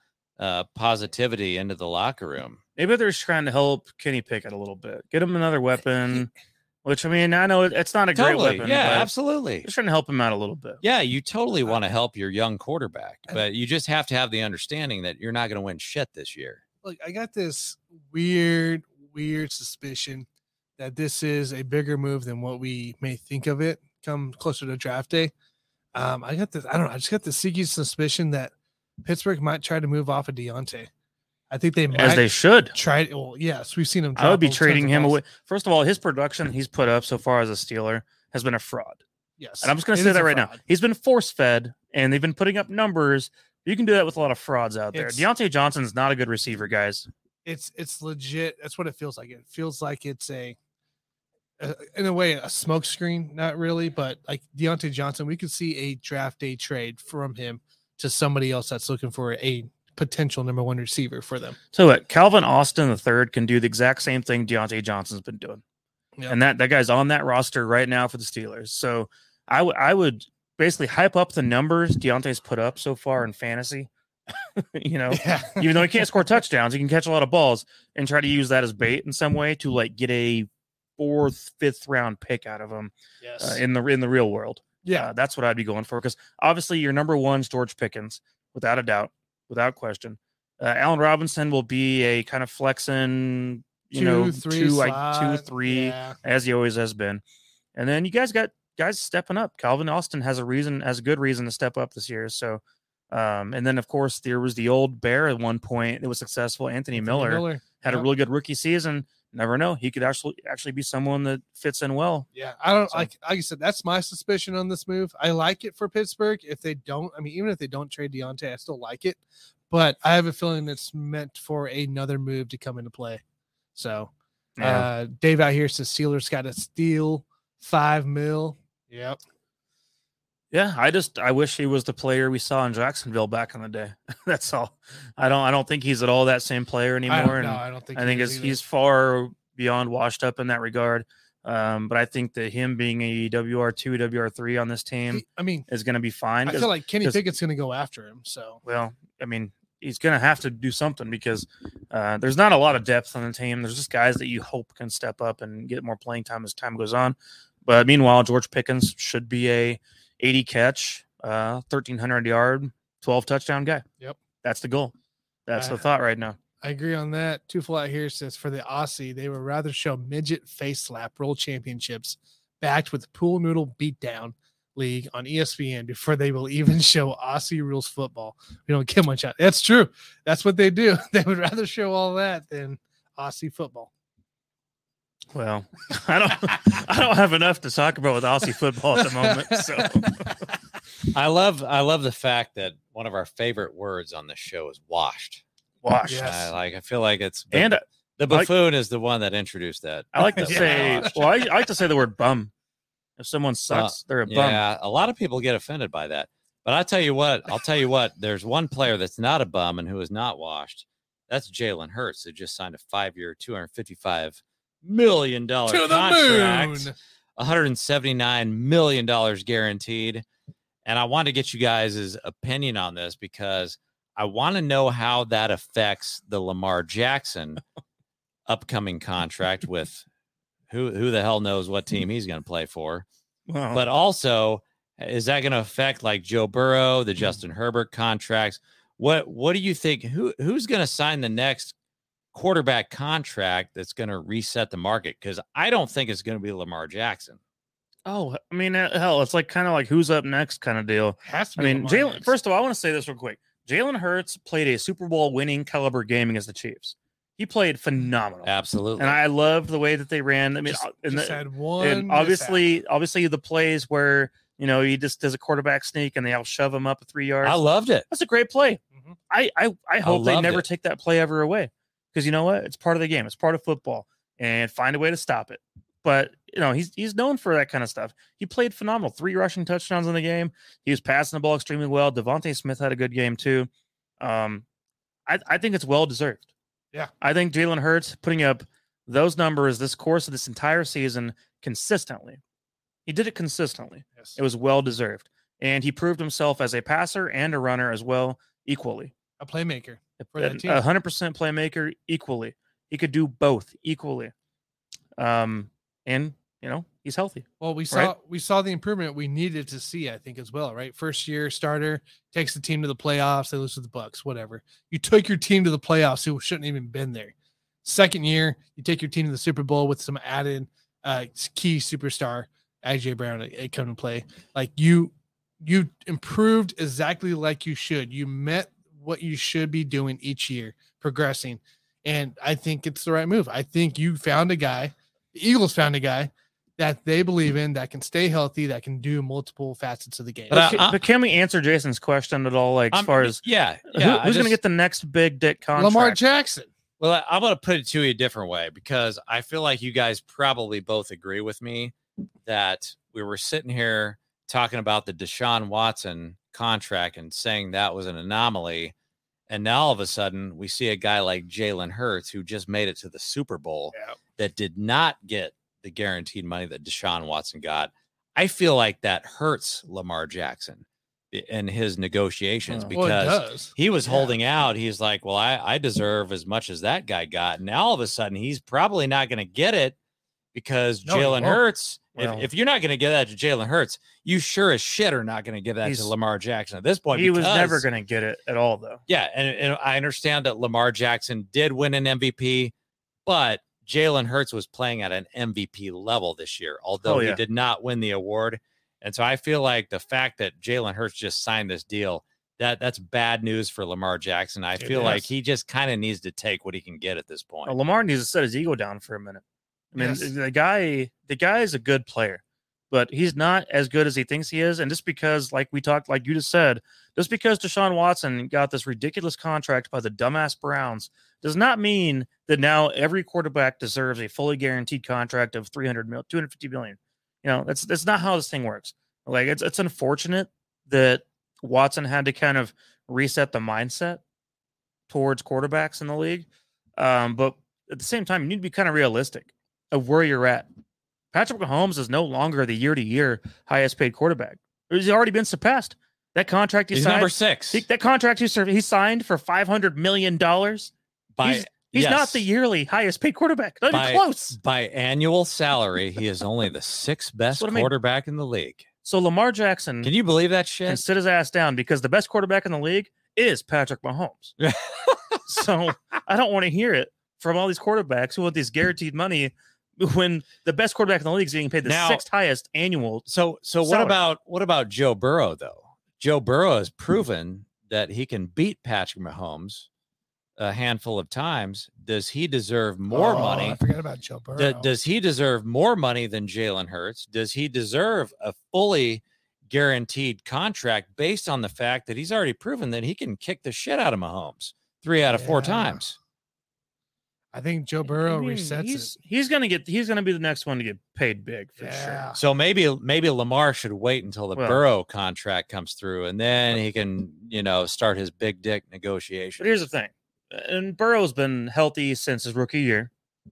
uh, positivity into the locker room. Maybe they're just trying to help Kenny Pickett a little bit, get him another weapon. Which I mean, I know it's not a great weapon. yeah, but absolutely. Just trying to help him out a little bit. Yeah, you totally want to help your young quarterback, but you just have to have the understanding that you're not going to win shit this year. Look, I got this weird, weird suspicion that this is a bigger move than what we may think of it come closer to draft day. Um, I got this, I don't know, I just got the sneaky suspicion that Pittsburgh might try to move off of Diontae. I think they might As they should. try well, yes, we've seen him. I would be trading him away. First of all, his production he's put up so far as a Steeler has been a fraud. Yes. And I'm just going to say that right now. He's been force fed and they've been putting up numbers. You can do that with a lot of frauds out there. It's- Diontae Johnson's not a good receiver, guys. It's it's legit. That's what it feels like. It feels like it's a, a in a way a smokescreen, not really, but like Diontae Johnson, we could see a draft day trade from him to somebody else that's looking for a potential number one receiver for them. So what? Calvin Austin the third can do the exact same thing Diontae Johnson's been doing. Yep. And that, that guy's on that roster right now for the Steelers. So I would I would basically hype up the numbers Diontae's put up so far in fantasy. [laughs] you know, Yeah. [laughs] even though he can't score touchdowns, he can catch a lot of balls and try to use that as bait in some way to like get a fourth, fifth round pick out of him yes. uh, in the in the real world. yeah. Uh, that's what I'd be going for because obviously your number one's George Pickens, without a doubt, without question. Uh, Allen Robinson will be a kind of flexing, you know, two, like two, three, Yeah. as he always has been. And then you guys got guys stepping up. Calvin Austin has a reason, has a good reason to step up this year. So, um, and then of course there was the old bear at one point that was successful. Anthony, Anthony Miller, had a really good rookie season. Never know. He could actually actually be someone that fits in well. Yeah, I don't So- like. Like I said, that's my suspicion on this move. I like it for Pittsburgh. If they don't, I mean, even if they don't trade Diontae, I still like it. But I have a feeling it's meant for another move to come into play. So, uh, Dave out here says Steelers got to steal five mil. Yep. Yeah, I just I wish he was the player we saw in Jacksonville back in the day. [laughs] That's all. I don't I don't think he's at all that same player I anymore. and no, I don't think. I think he's far beyond washed up in that regard. Um, but I think that him being a WR two, WR three on this team He- I mean, is going to be fine. I feel like Kenny Pickett's going to go after him. So well, I mean, he's going to have to do something because uh, there's not a lot of depth on the team. There's just guys that you hope can step up and get more playing time as time goes on. But meanwhile, George Pickens should be a 80 catch, uh, 1300 yard, 12 touchdown guy. Yep. That's the goal. That's the thought right now. I agree on that. Two flat here says for the Aussie, they would rather show midget face slap world championships backed with pool noodle beatdown league on ESPN before they will even [laughs] show Aussie rules football. We don't get much out. That's true. That's what they do. [laughs] They would rather show all that than Aussie football. Well, [laughs] I don't, I don't have enough to talk about with Aussie football at the moment. So [laughs] I love I love the fact that one of our favorite words on this show is washed. Washed. Yes. I like I feel like it's the, And uh, the I like- buffoon is the one that introduced that. I like to [laughs] that say, washed. well, I, I like to say the word bum. If someone uh, sucks, they're a bum. Yeah, a lot of people get offended by that. But I tell you what, I'll tell you what. There's one player that's not a bum and who is not washed. That's Jalen Hurts, who just signed a five-year, two hundred fifty-five million dollar contract, moon. one hundred seventy-nine million dollars guaranteed. And I want to get you guys' opinion on this because I want to know how that affects the Lamar Jackson [laughs] upcoming contract with who who the hell knows what team he's going to play for Well, but also is that going to affect like Joe Burrow, the hmm. Justin Herbert contracts? What what do you think? Who who's going to sign the next quarterback contract that's going to reset the market? Because I don't think it's going to be Lamar Jackson. oh, I mean, uh, hell, it's like kind of like who's up next kind of deal. Has to I mean, Jalen. First of all, I want to say this real quick. Jalen Hurts played a Super Bowl winning caliber game against the Chiefs. He played phenomenal, Absolutely. and I loved the way that they ran. I mean, just, uh, and, just the- had one. and mishap. obviously, obviously, the plays where you know he just does a quarterback sneak and they all shove him up three yards. I loved it. That's a great play. Mhm. I I, I hope they never it. take that play ever away because you know what? It's part of the game. It's part of football, and find a way to stop it. But you know he's he's known for that kind of stuff. He played phenomenal. Three rushing touchdowns in the game. He was passing the ball extremely well. DeVonta Smith had a good game too. Um, I I think it's well deserved. Yeah. I think Jalen Hurts putting up those numbers this course of this entire season consistently. He did it consistently. Yes. It was well deserved. And he proved himself as a passer and a runner as well, equally. a playmaker. For that A hundred percent playmaker equally. He could do both equally. Um, and you know, he's healthy. Well, we saw Right. we saw the improvement we needed to see, I think, as well, right? First year starter takes the team to the playoffs, they lose to the Bucs, whatever. You took your team to the playoffs who shouldn't even been there. Second year, you take your team to the Super Bowl with some added uh key superstar, AJ Brown, uh, come to play. Like you you improved exactly like you should. You met what you should be doing each year, progressing. And I think it's the right move. I think you found a guy, the Eagles found a guy that they believe in that can stay healthy, that can do multiple facets of the game. But But, I- but can we answer Jason's question at all? Like as I'm- far as yeah, yeah. I who's going to get the next big dick contract? Lamar Jackson. Well, I- I'm going to put it to you a different way because I feel like you guys probably both agree with me that we were sitting here talking about the Deshaun Watson contract and saying that was an anomaly. And now all of a sudden, we see a guy like Jalen Hurts who just made it to the Super Bowl Yeah. that did not get the guaranteed money that Deshaun Watson got. I feel like that hurts Lamar Jackson in his negotiations Oh. because Well, he was Yeah. holding out. He's like, well, I, I deserve as much as that guy got. And now all of a sudden, he's probably not going to get it because No, Jalen. Hurts. Well- if, if you're not going to give that to Jalen Hurts, you sure as shit are not going to give that to Lamar Jackson at this point. He was never going to get it at all, though. Yeah, and, and I understand that Lamar Jackson did win an MVP, but Jalen Hurts was playing at an MVP level this year, although Oh, yeah. he did not win the award. And so I feel like the fact that Jalen Hurts just signed this deal, that that's bad news for Lamar Jackson. I It feel like he just kind of needs to take what he can get at this point. Lamar needs to set his ego down for a minute. I mean, Yes. the guy, the guy is a good player, but he's not as good as he thinks he is. And just because, like we talked, like you just said, just because Deshaun Watson got this ridiculous contract by the dumbass Browns does not mean that now every quarterback deserves a fully guaranteed contract of 300 mil, 250 million. You know, that's that's not how this thing works. Like it's it's unfortunate that Watson had to kind of reset the mindset towards quarterbacks in the league. Um, but at the same time, you need to be kind of realistic of where you're at. Patrick Mahomes is no longer the year to year highest paid quarterback. He's already been surpassed. That contract he He's signed, number six. he- that contract he, served, he signed for five hundred million dollars. by he's he's not the yearly highest paid quarterback. Not By- even close. by annual salary. He is only the sixth best what I mean. quarterback in the league. So Lamar Jackson Can you believe that can shit? sit his ass down because the best quarterback in the league is Patrick Mahomes. [laughs] so I don't want to hear it from all these quarterbacks who want this guaranteed money [laughs] when the best quarterback in the league is getting paid the Now- sixth highest annual. So so what Salary. about what about Joe Burrow though? Joe Burrow has proven that he can beat Patrick Mahomes a handful of times. Does he deserve more Oh, money? I forgot about Joe Burrow. Do- does he deserve more money than Jalen Hurts? Does he deserve a fully guaranteed contract based on the fact that he's already proven that he can kick the shit out of Mahomes three out of four times? I think Joe Burrow I mean, resets he's, it. He's gonna get. He's gonna be the next one to get paid big for Yeah. sure. So maybe maybe Lamar should wait until the Well- Burrow contract comes through and then he can, you know, start his big dick negotiation. But here's the thing, and Burrow's been healthy since his rookie year,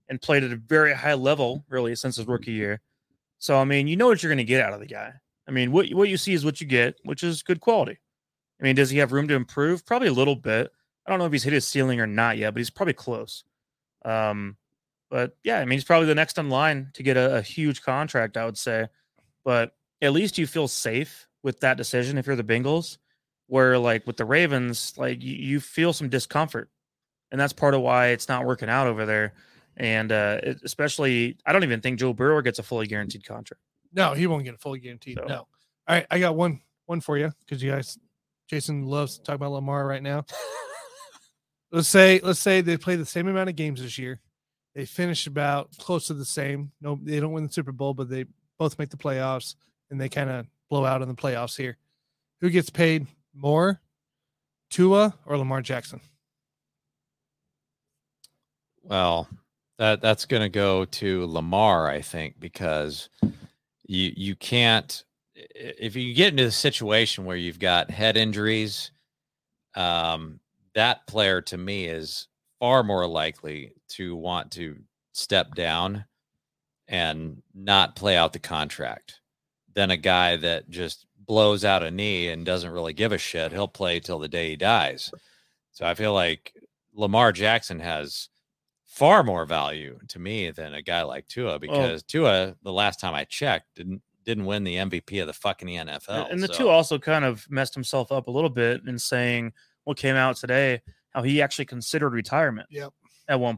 and played at a very high level really since his rookie year. So I mean, you know what you're gonna get out of the guy. I mean, what what you see is what you get, which is good quality. I mean, does he have room to improve? Probably a little bit. I don't know if he's hit his ceiling or not yet, but he's probably close. Um, but yeah, I mean, he's probably the next in line to get a, a huge contract, I would say. But at least you feel safe with that decision if you're the Bengals, where like with the Ravens, like you, you feel some discomfort, and that's part of why it's not working out over there. And uh, especially, I don't even think Joe Burrow gets a fully guaranteed contract. No, he won't get a fully guaranteed. So- No. All right, I got one one for you because you guys, Jason loves to talk about Lamar right now. [laughs] let's say let's say they play the same amount of games this year. They finish about close to the same. No, they don't win the Super Bowl, but they both make the playoffs and they kind of blow out in the playoffs here. Who gets paid more, Tua or Lamar Jackson? Well, that that's going to go to Lamar, I think, because you you can't if you get into a situation where you've got head injuries, um, that player to me is far more likely to want to step down and not play out the contract than a guy that just blows out a knee and doesn't really give a shit. He'll play till the day he dies. So I feel like Lamar Jackson has far more value to me than a guy like Tua because Tua, the last time I checked, didn't didn't win the MVP of the fucking NFL. And- and the so- two also kind of messed himself up a little bit in saying what came out today, how he actually considered retirement Yep. at one.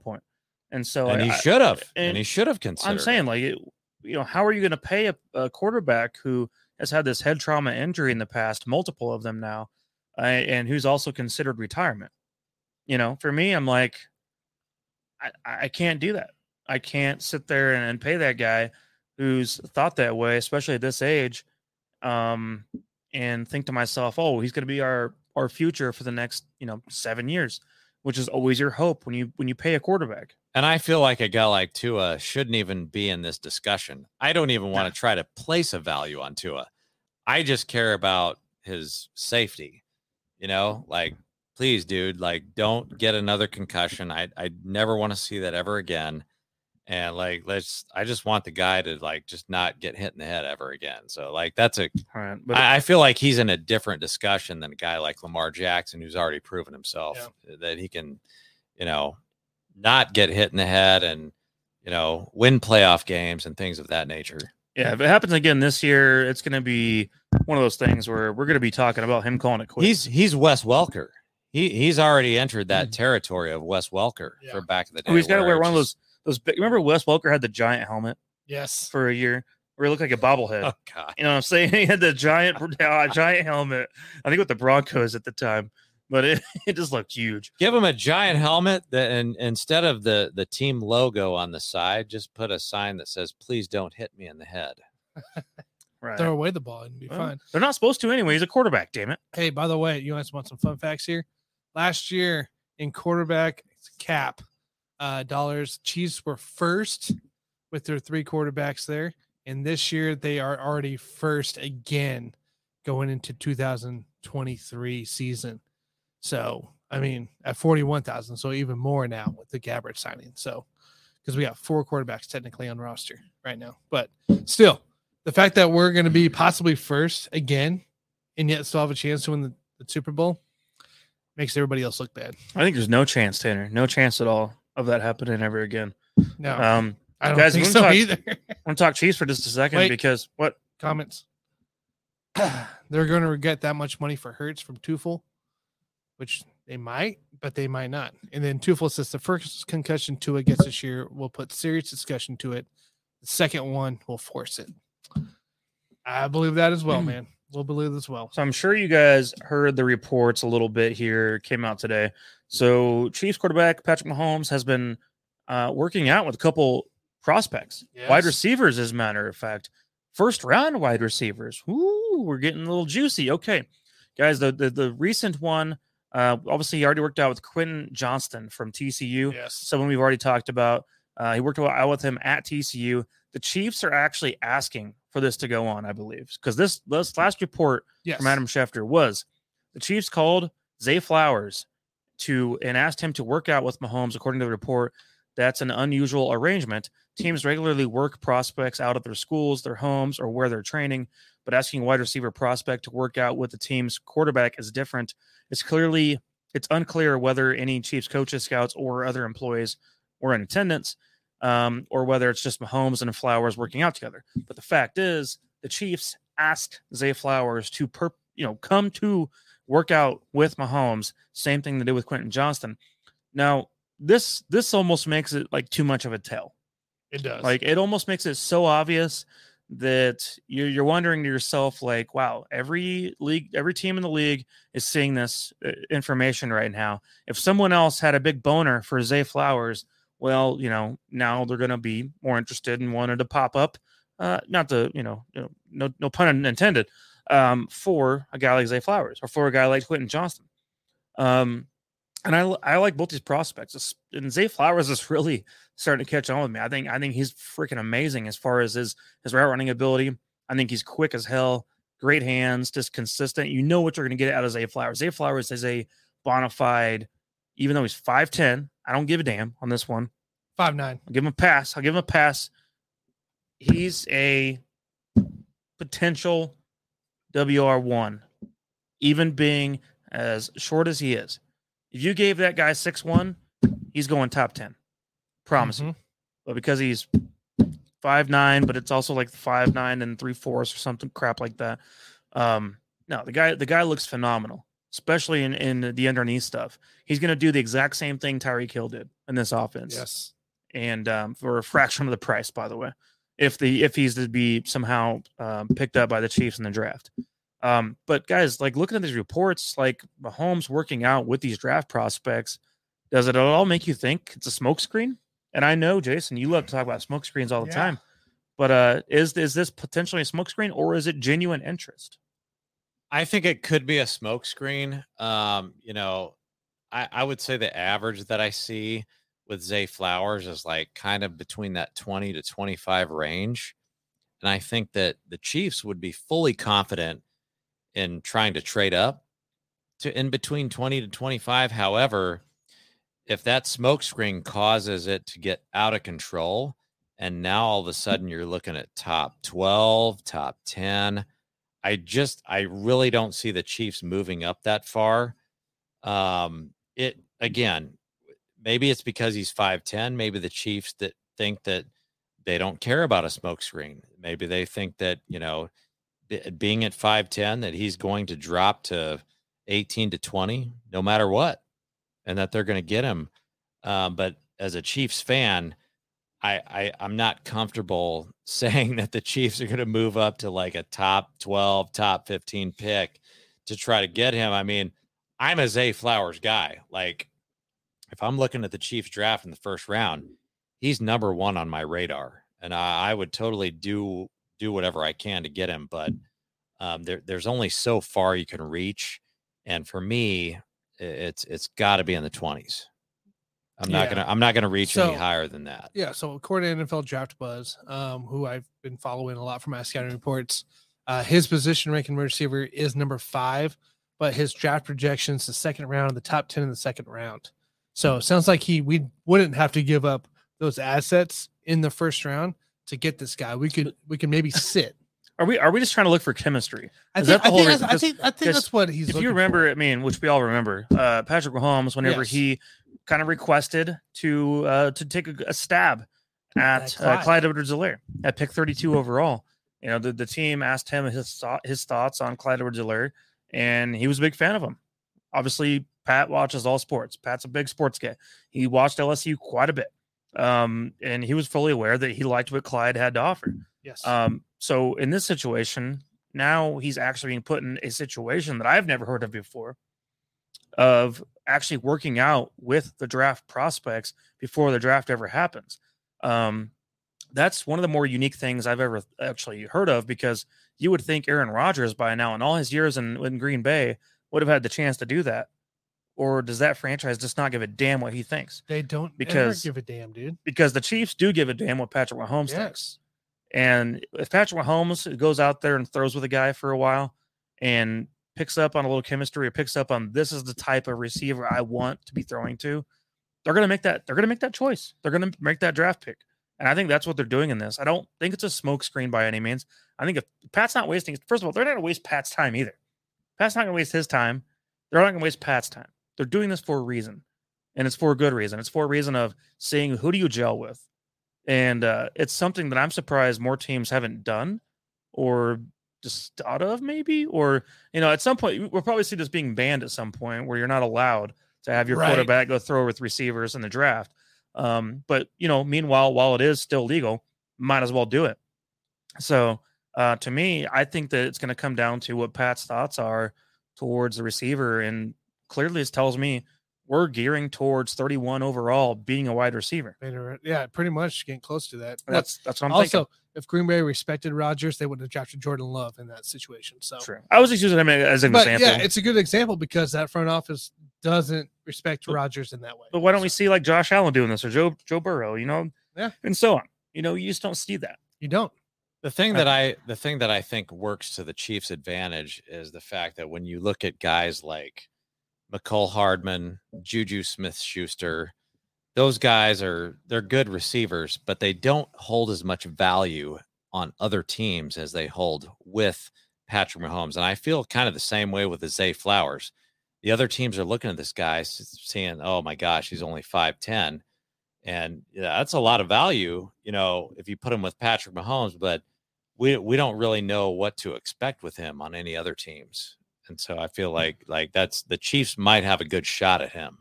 And so and I- he should have, and, and he should have considered. I'm saying, like, it, you know, how are you going to pay a, a quarterback who has had this head trauma injury in the past, multiple of them now, uh, and who's also considered retirement? You know, for me, I'm like, I, I can't do that. I can't sit there and, and pay that guy who's thought that way, especially at this age, um, and think to myself, oh, he's going to be our our future for the next, you know, seven years, which is always your hope when you when you pay a quarterback. And I feel like a guy like Tua shouldn't even be in this discussion. I don't even want to try to place a value on Tua. I just care about his safety. You know, like please, dude, like don't get another concussion. I I never want to see that ever again. And like let's I just want the guy to like just not get hit in the head ever again. So like that's a right, but I, I feel like he's in a different discussion than a guy like Lamar Jackson, who's already proven himself that he can, you know, not get hit in the head and, you know, win playoff games and things of that nature. Yeah, if it happens again this year, it's going to be one of those things where we're going to be talking about him calling it quits. He's he's Wes Welker. He he's already entered that Mhm. territory of Wes Welker Yeah. for back in the day. oh, he's got to wear one of those those. Big, remember, Wes Welker had the giant helmet Yes. for a year where he looked like a bobblehead. Oh God. You know what I'm saying? [laughs] He had the giant uh, giant helmet. I think with the Broncos at the time, but it, [laughs] it just looked huge. Give him a giant helmet that and instead of the the team logo on the side, just put a sign that says please don't hit me in the head. Right. Throw away the ball and be Well, fine. They're not supposed to anyway. He's a quarterback. Damn it. Hey, by the way, you guys want some fun facts here? Last year in quarterback cap uh, dollars, Chiefs were first with their three quarterbacks there, and this year they are already first again going into 2023 season. So, I mean, at 41,000, so even more now with the Gabbert signing. So, because we got four quarterbacks technically on roster right now. But still, the fact that we're going to be possibly first again and yet still have a chance to win the, the Super Bowl makes everybody else look bad. I think there's no chance, Tanner. No chance at all of that happening ever again. No, Um, I don't guys, think so talk- either. I want to talk Chiefs for just a second Wait. because what? [clears throat] Comments. [clears throat] They're going to get that much money for Hertz from Tufel, which they might, but they might not. And then Tufel says the first concussion Tua gets this year will put serious discussion to it. The second one will force it. I believe that as well, man. We'll believe as well. So I'm sure you guys heard the reports a little bit here came out today. So Chiefs quarterback Patrick Mahomes has been uh, working out with a couple prospects, wide receivers, as a matter of fact, first round wide receivers. Ooh, we're getting a little juicy. Okay, guys, the the, the recent one, uh, obviously he already worked out with Quentin Johnston from TCU. Yes. someone we've already talked about. Uh, he worked out with him at TCU. The Chiefs are actually asking for this to go on, I believe, because this this last report Yes. from Adam Schefter was the Chiefs called Zay Flowers to and asked him to work out with Mahomes. According to the report, that's an unusual arrangement. Teams regularly work prospects out of their schools, their homes, or where they're training, but asking a wide receiver prospect to work out with the team's quarterback is different. It's clearly it's unclear whether any Chiefs coaches, scouts, or other employees were in attendance, um, or whether it's just Mahomes and Flowers working out together. But the fact is, the Chiefs asked Zay Flowers to per, you know come to work out with Mahomes. Same thing they did with Quentin Johnston. Now this this almost makes it like too much of a tell. It does. Like it almost makes it so obvious that you're, you're wondering to yourself, like, wow, every league, every team in the league is seeing this uh, information right now. If someone else had a big boner for Zay Flowers, well, you know, now they're going to be more interested and wanted to pop up. Uh, not the, you know, you know, no, no pun intended, um, for a guy like Zay Flowers or for a guy like Quentin Johnston. Um, and I, I like both these prospects. And Zay Flowers is [laughs] really starting to catch on with me. I think I think he's freaking amazing as far as his his route running ability. I think he's quick as hell, great hands, just consistent. You know what you're going to get out of Zay Flowers. Zay Flowers is a bona fide, even though he's five ten. I don't give a damn on this one. five nine. I'll give him a pass. I'll give him a pass. He's a potential WR one, even being as short as he is. If you gave that guy six one, he's going top ten. Promise. Mhm. But because he's five nine, but it's also like five nine and three fourths or something crap like that. Um, no, the guy the guy looks phenomenal, especially in in the underneath stuff. He's going to do the exact same thing Tyreek Hill did in this offense Yes. and um, for a fraction of the price, by the way, if the if he's to be somehow um, picked up by the Chiefs in the draft. Um, but guys, like looking at these reports, like Mahomes working out with these draft prospects, does it at all make you think it's a smokescreen? And I know, Jason, you love to talk about smokescreens all the Yeah. time, but uh, is is this potentially a smokescreen or is it genuine interest? I think it could be a smokescreen. Um, you know, I, I would say the average that I see with Zay Flowers is like kind of between that 20 to 25 range. And I think that the Chiefs would be fully confident in trying to trade up to in between 20 to 25. However, if that smokescreen causes it to get out of control, and now all of a sudden you're looking at top 12, top 10, I just I really don't see the Chiefs moving up that far. Um it again, maybe it's because he's 5'10, maybe the Chiefs that think that they don't care about a smokescreen. Maybe they think that, you know, be- being at 5'10 that he's going to drop to 18 to 20 no matter what and that they're going to get him. Um, but as a Chiefs fan, I, I I'm not comfortable [laughs] saying that the Chiefs are going to move up to like a top 12, top 15 pick to try to get him. I mean, I'm a Zay Flowers guy. Like, if I'm looking at the Chiefs draft in the first round, he's number one on my radar, and I, I would totally do do whatever I can to get him. But um, there, there's only so far you can reach, and for me, it's it's got to be in the 20s. I'm not Yeah. gonna I'm not gonna reach So- any higher than that. Yeah, so according to NFL Draft Buzz, um, who I've been following a lot from my scouting reports, uh, his position ranking receiver is number five, but his draft projections the second round, the top ten in the second round. So it sounds like he we wouldn't have to give up those assets in the first round to get this guy. We could we can maybe sit. Are we are we just trying to look for chemistry? I think, that the I, whole think reason? that's, I think I think that's what he's. Doing. If you for. remember, I mean, which we all remember, uh, Patrick Mahomes, whenever Yes. he kind of requested to uh, to take a, a stab at At uh, Clyde. Clyde Edwards-Helaire at pick 32 overall. You know, the, the team asked him his thought, his thoughts on Clyde Edwards-Helaire, and he was a big fan of him. Obviously, Pat watches all sports. Pat's a big sports guy. He watched LSU quite a bit, um, and he was fully aware that he liked what Clyde had to offer. yes, Um, so in this situation, now he's actually being put in a situation that I've never heard of before of actually working out with the draft prospects before the draft ever happens. Um, that's one of the more unique things I've ever actually heard of because you would think Aaron Rodgers by now, in all his years in, in Green Bay, would have had the chance to do that. Or does that franchise just not give a damn what he thinks? they don't because- ever give a damn, dude. Because the Chiefs do give a damn what Patrick Mahomes thinks. And if Patrick Mahomes goes out there and throws with a guy for a while and picks up on a little chemistry or picks up on this is the type of receiver I want to be throwing to, they're gonna make that they're gonna make that choice. They're gonna make that draft pick. And I think that's what they're doing in this. I don't think it's a smokescreen by any means. I think if Pat's not wasting first of all, they're not gonna waste Pat's time either. Pat's not gonna waste his time. They're not gonna waste Pat's time. They're doing this for a reason. And it's for a good reason. It's for a reason of seeing who do you gel with and uh, it's something that I'm surprised more teams haven't done or just thought of, maybe. Or you know, at some point, we'll probably see this being banned at some point where you're not allowed to have your Right. quarterback go throw with receivers in the draft. Um, but you know, meanwhile, while it is still legal, might as well do it. So uh, to me, I think that it's going to come down to what Pat's thoughts are towards the receiver, and clearly, this tells me we're gearing towards 31 overall being a wide receiver. Yeah, pretty much getting close to that. But That's that's what I'm also, thinking. if Green Bay respected Rodgers, they would have drafted Jordan Love in that situation. So, True. I was just using him as an but example. yeah, it's a good example because that front office doesn't respect But- Rodgers in that way. but why don't we see like Josh Allen doing this or Joe Joe Burrow, you know? Yeah. And so on. You know, you just don't see that. You don't. The thing uh, that I the thing that I think works to the Chiefs' advantage is the fact that when you look at guys like Mecole Hardman, Juju Smith Schuster, those guys are they're good receivers, but they don't hold as much value on other teams as they hold with Patrick Mahomes. And I feel kind of the same way with the Zay Flowers. The other teams are looking at this guy saying, Oh my gosh, he's only 5'10. And yeah, that's a lot of value, you know, if you put him with Patrick Mahomes, but we we don't really know what to expect with him on any other teams. And so I feel like like that's the Chiefs might have a good shot at him.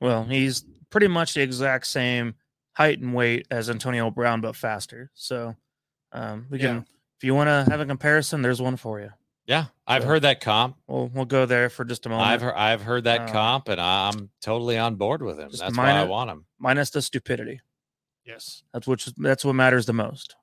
Well, he's pretty much the exact same height and weight as Antonio Brown, but faster. So um, we Yeah. can, if you want to have a comparison, there's one for you. Yeah, I've So- heard that comp. We'll we'll go there for just a moment. I've heard I've heard that Uh, comp, and I'm totally on board with him. just That's why I want him. minus the stupidity. Yes. That's which that's what matters the most.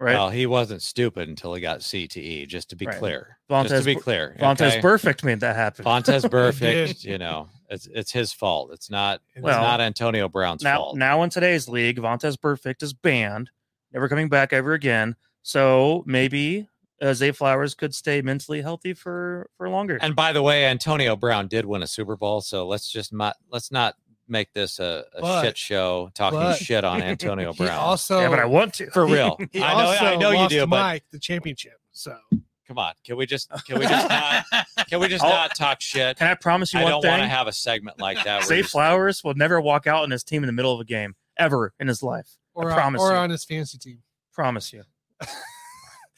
Right? Well, he wasn't stupid until he got CTE. Just to be Right. clear. Just to be clear. Vontaze okay? Burfict made that happen. Vontaze [laughs] Burfict. you know, it's it's his fault. It's not. It's Well, not Antonio Brown's now fault. now in today's league, Vontaze Burfict is banned, never coming back ever again. So maybe uh, Zay Flowers could stay mentally healthy for for longer. And by the way, Antonio Brown did win a Super Bowl, so let's just not let's not make this a, a But- shit show talking but- shit on [laughs] Antonio Brown. also yeah, but I want to. For real, [laughs] I know, I know you lost do, but Mike the championship. So come on, can we just [laughs] can we just not can we just I'll- not talk shit? Can I promise you I one don't want to have a segment like that. Zay Flowers will never walk out on his team in the middle of a game ever in his life. or I on, promise or you. on his fantasy team. Promise you.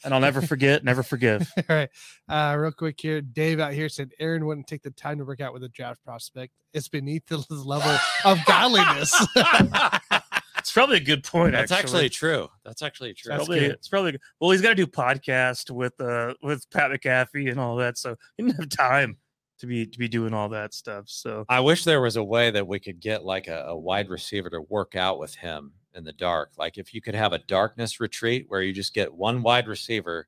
And I'll never forget, never forgive. [laughs] All right. Uh, real quick here. Dave out here said Aaron wouldn't take the time to work out with a draft prospect. It's beneath his level of [laughs] godliness. [laughs] It's probably a good point. That's actually true. That's actually true. That's probably it's probably well. He's got to do podcast with uh with Pat McAfee and all that, so he didn't have time to be to be doing all that stuff. So I wish there was a way that we could get like a, a wide receiver to work out with him in the dark. Like if you could have a darkness retreat where you just get one wide receiver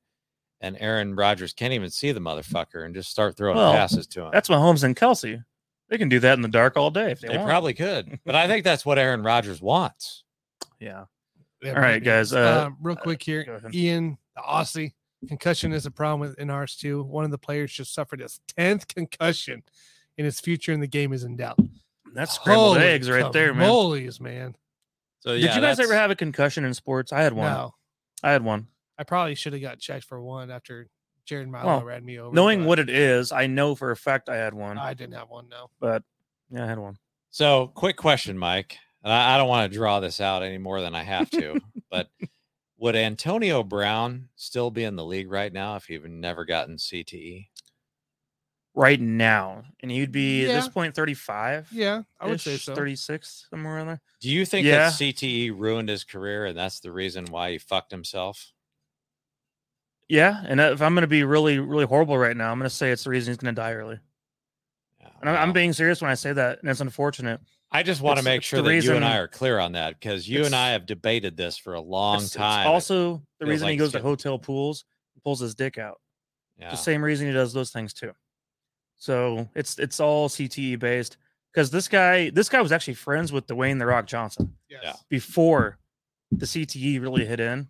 and Aaron Rodgers can't even see the motherfucker and just start throwing Well, passes to him. that's Mahomes and Kelsey. They can do that in the dark all day if they, They want. probably could. But I think that's what Aaron Rodgers wants. yeah. Yeah, All right, maybe. guys, uh, Um, real quick here. ahead. Ian, the Aussie, concussion is a problem with in ours too. One of the players just suffered his 10th concussion and his future in the game is in doubt. That's scrambled Holy eggs right there, man. Mollies, man. So Did you guys that's- ever have a concussion in sports? I had one. No, I had one. I probably should have got checked for one after Jared Milo Well, ran me over. Knowing but what it is, I know for a fact I had one. I didn't have one. No. but yeah, I had one. So, quick question, Mike. And I, I don't want to draw this out any more than I have to, [laughs] but would Antonio Brown still be in the league right now if he'd never gotten? CTE? Right now, and he'd be at this point 35. Yeah, I would say so. 36 somewhere around there. Do you think Yeah. that CTE ruined his career and that's the reason why he fucked himself? Yeah, and if I'm going to be really, really horrible right now, I'm going to say it's the reason he's going to die early. Yeah, And I'm, I'm being serious when I say that, and it's unfortunate. I just want to make sure the that you and I are clear on that because you and I have debated this for a long It's- it's time. also the reason like he goes to hotel pools, pulls his dick out. yeah. The same reason he does those things too. So it's it's all CTE based because this guy this guy was actually friends with Dwayne the Rock Johnson Yes. Yeah. before the CTE really hit in,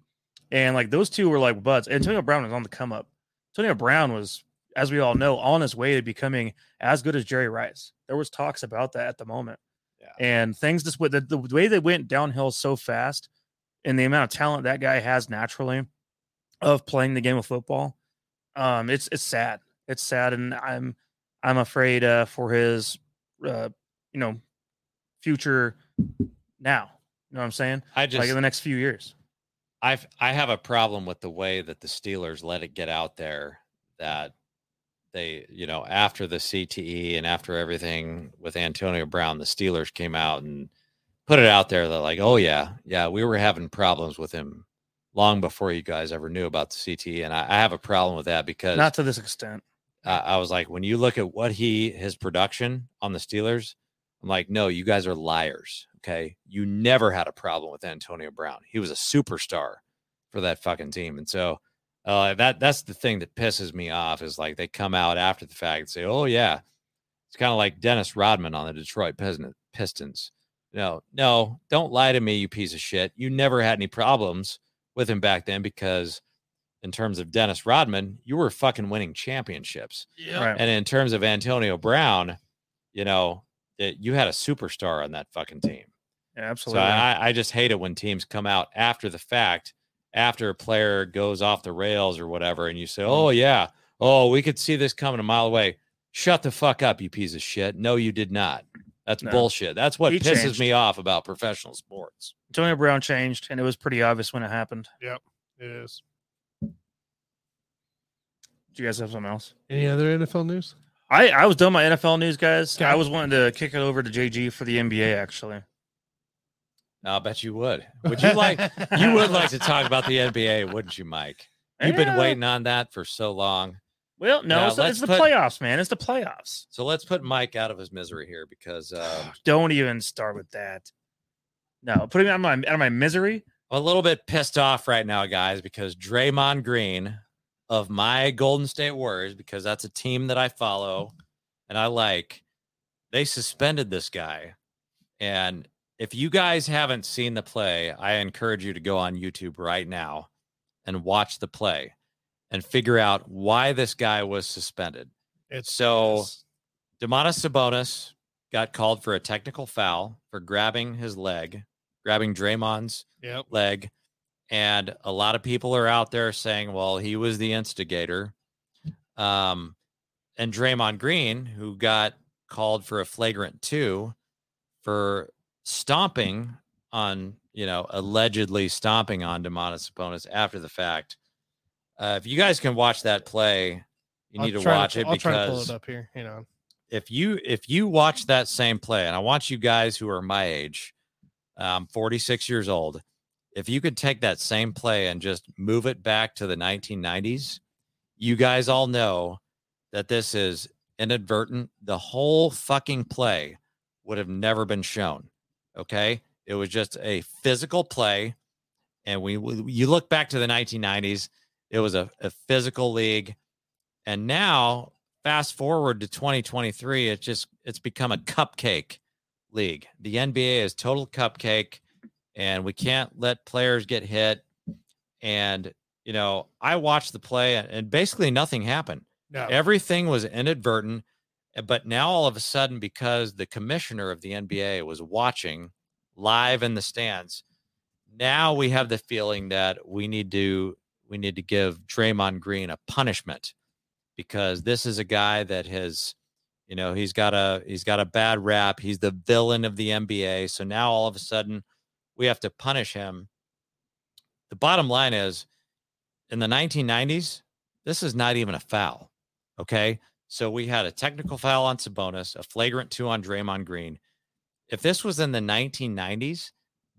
and like those two were like buds. Antonio Brown was on the come up. Antonio Brown was, as we all know, on his way to becoming as good as Jerry Rice. There was talks about that at the moment, Yeah. and things just with the, the way they went downhill so fast, and the amount of talent that guy has naturally of playing the game of football, um, it's it's sad. It's sad, and I'm I'm afraid uh, for his, uh, you know, future now. You know what I'm saying? I just like in the next few years. I've I have a problem with the way that the Steelers let it get out there that they, you know, after the CTE and after everything with Antonio Brown, the Steelers came out and put it out there that like, oh yeah, yeah, we were having problems with him long before you guys ever knew about the CTE, and I, I have a problem with that because Not to this extent. I, I was like, when you look at what he his production on the Steelers, I'm like, no, you guys are liars. Okay, you never had a problem with Antonio Brown. He was a superstar for that fucking team, and so uh, that that's the thing that pisses me off is like they come out after the fact and say, oh yeah, it's kind of like Dennis Rodman on the Detroit Pistons. No, no, don't lie to me, you piece of shit. You never had any problems with him back then because in terms of Dennis Rodman, you were fucking winning championships. Yeah. Right. And in terms of Antonio Brown, you know, it, you had a superstar on that fucking team. Yeah, So absolutely. I, I just hate it when teams come out after the fact, after a player goes off the rails or whatever, and you say, "Oh mm. yeah, oh we could see this coming a mile away." Shut the fuck up, you piece of shit. No, you did not. That's No. bullshit. That's what He pisses changed. me off about professional sports. Antonio Brown changed, and it was pretty obvious when it happened. Yep, it is. Do you guys have something else? Any other NFL news? I, I was done my NFL news, guys. Okay. I was wanting to kick it over to JG for the NBA, actually. I'll bet you would. Would you like? you would like to talk about the NBA, wouldn't you, Mike? You've been waiting on that for so long. Well, no, Now, it's, the- let's it's the put- playoffs, man. It's the playoffs. So let's put Mike out of his misery here because um, Don't even start with that. No, putting me out of my, out of my misery. I'm a little bit pissed off right now, guys, because Draymond Green of my Golden State Warriors, because that's a team that I follow and I like, they suspended this guy. And if you guys haven't seen the play, I encourage you to go on YouTube right now and watch the play and figure out why this guy was suspended. It's So-. Domantas Sabonis got called for a technical foul for grabbing his leg, grabbing Draymond's Yep. leg. And a lot of people are out there saying, well, he was the instigator. Um, and Draymond Green, who got called for a flagrant two for stomping on, you know, allegedly stomping on Domantas Sabonis after the fact. Uh, if you guys can watch that play, you I'll need to watch it I'll try to pull it up here. You know. if you if you watch that same play, and I want you guys who are my age, um, 46 years old, if you could take that same play and just move it back to the 1990s, you guys all know that this is inadvertent. The whole fucking play would have never been shown. Okay, it was just a physical play, and we you look back to the 1990s, it was a, a physical league, and now fast forward to 2023 it's just it's become a cupcake league the nba is total cupcake and we can't let players get hit and you know i watched the play and- basically nothing happened No. everything was inadvertent uh, but now all of a sudden because the commissioner of the nba was watching live in the stands. Now we have the feeling that we need to we need to give Draymond Green a punishment because this is a guy that has, you know, he's got a he's got a bad rap. He's the villain of the NBA. So now all of a sudden we have to punish him. The bottom line is in the 1990s, this is not even a foul. Okay. So we had a technical foul on Sabonis, a flagrant two on Draymond Green. If this was in the 1990s,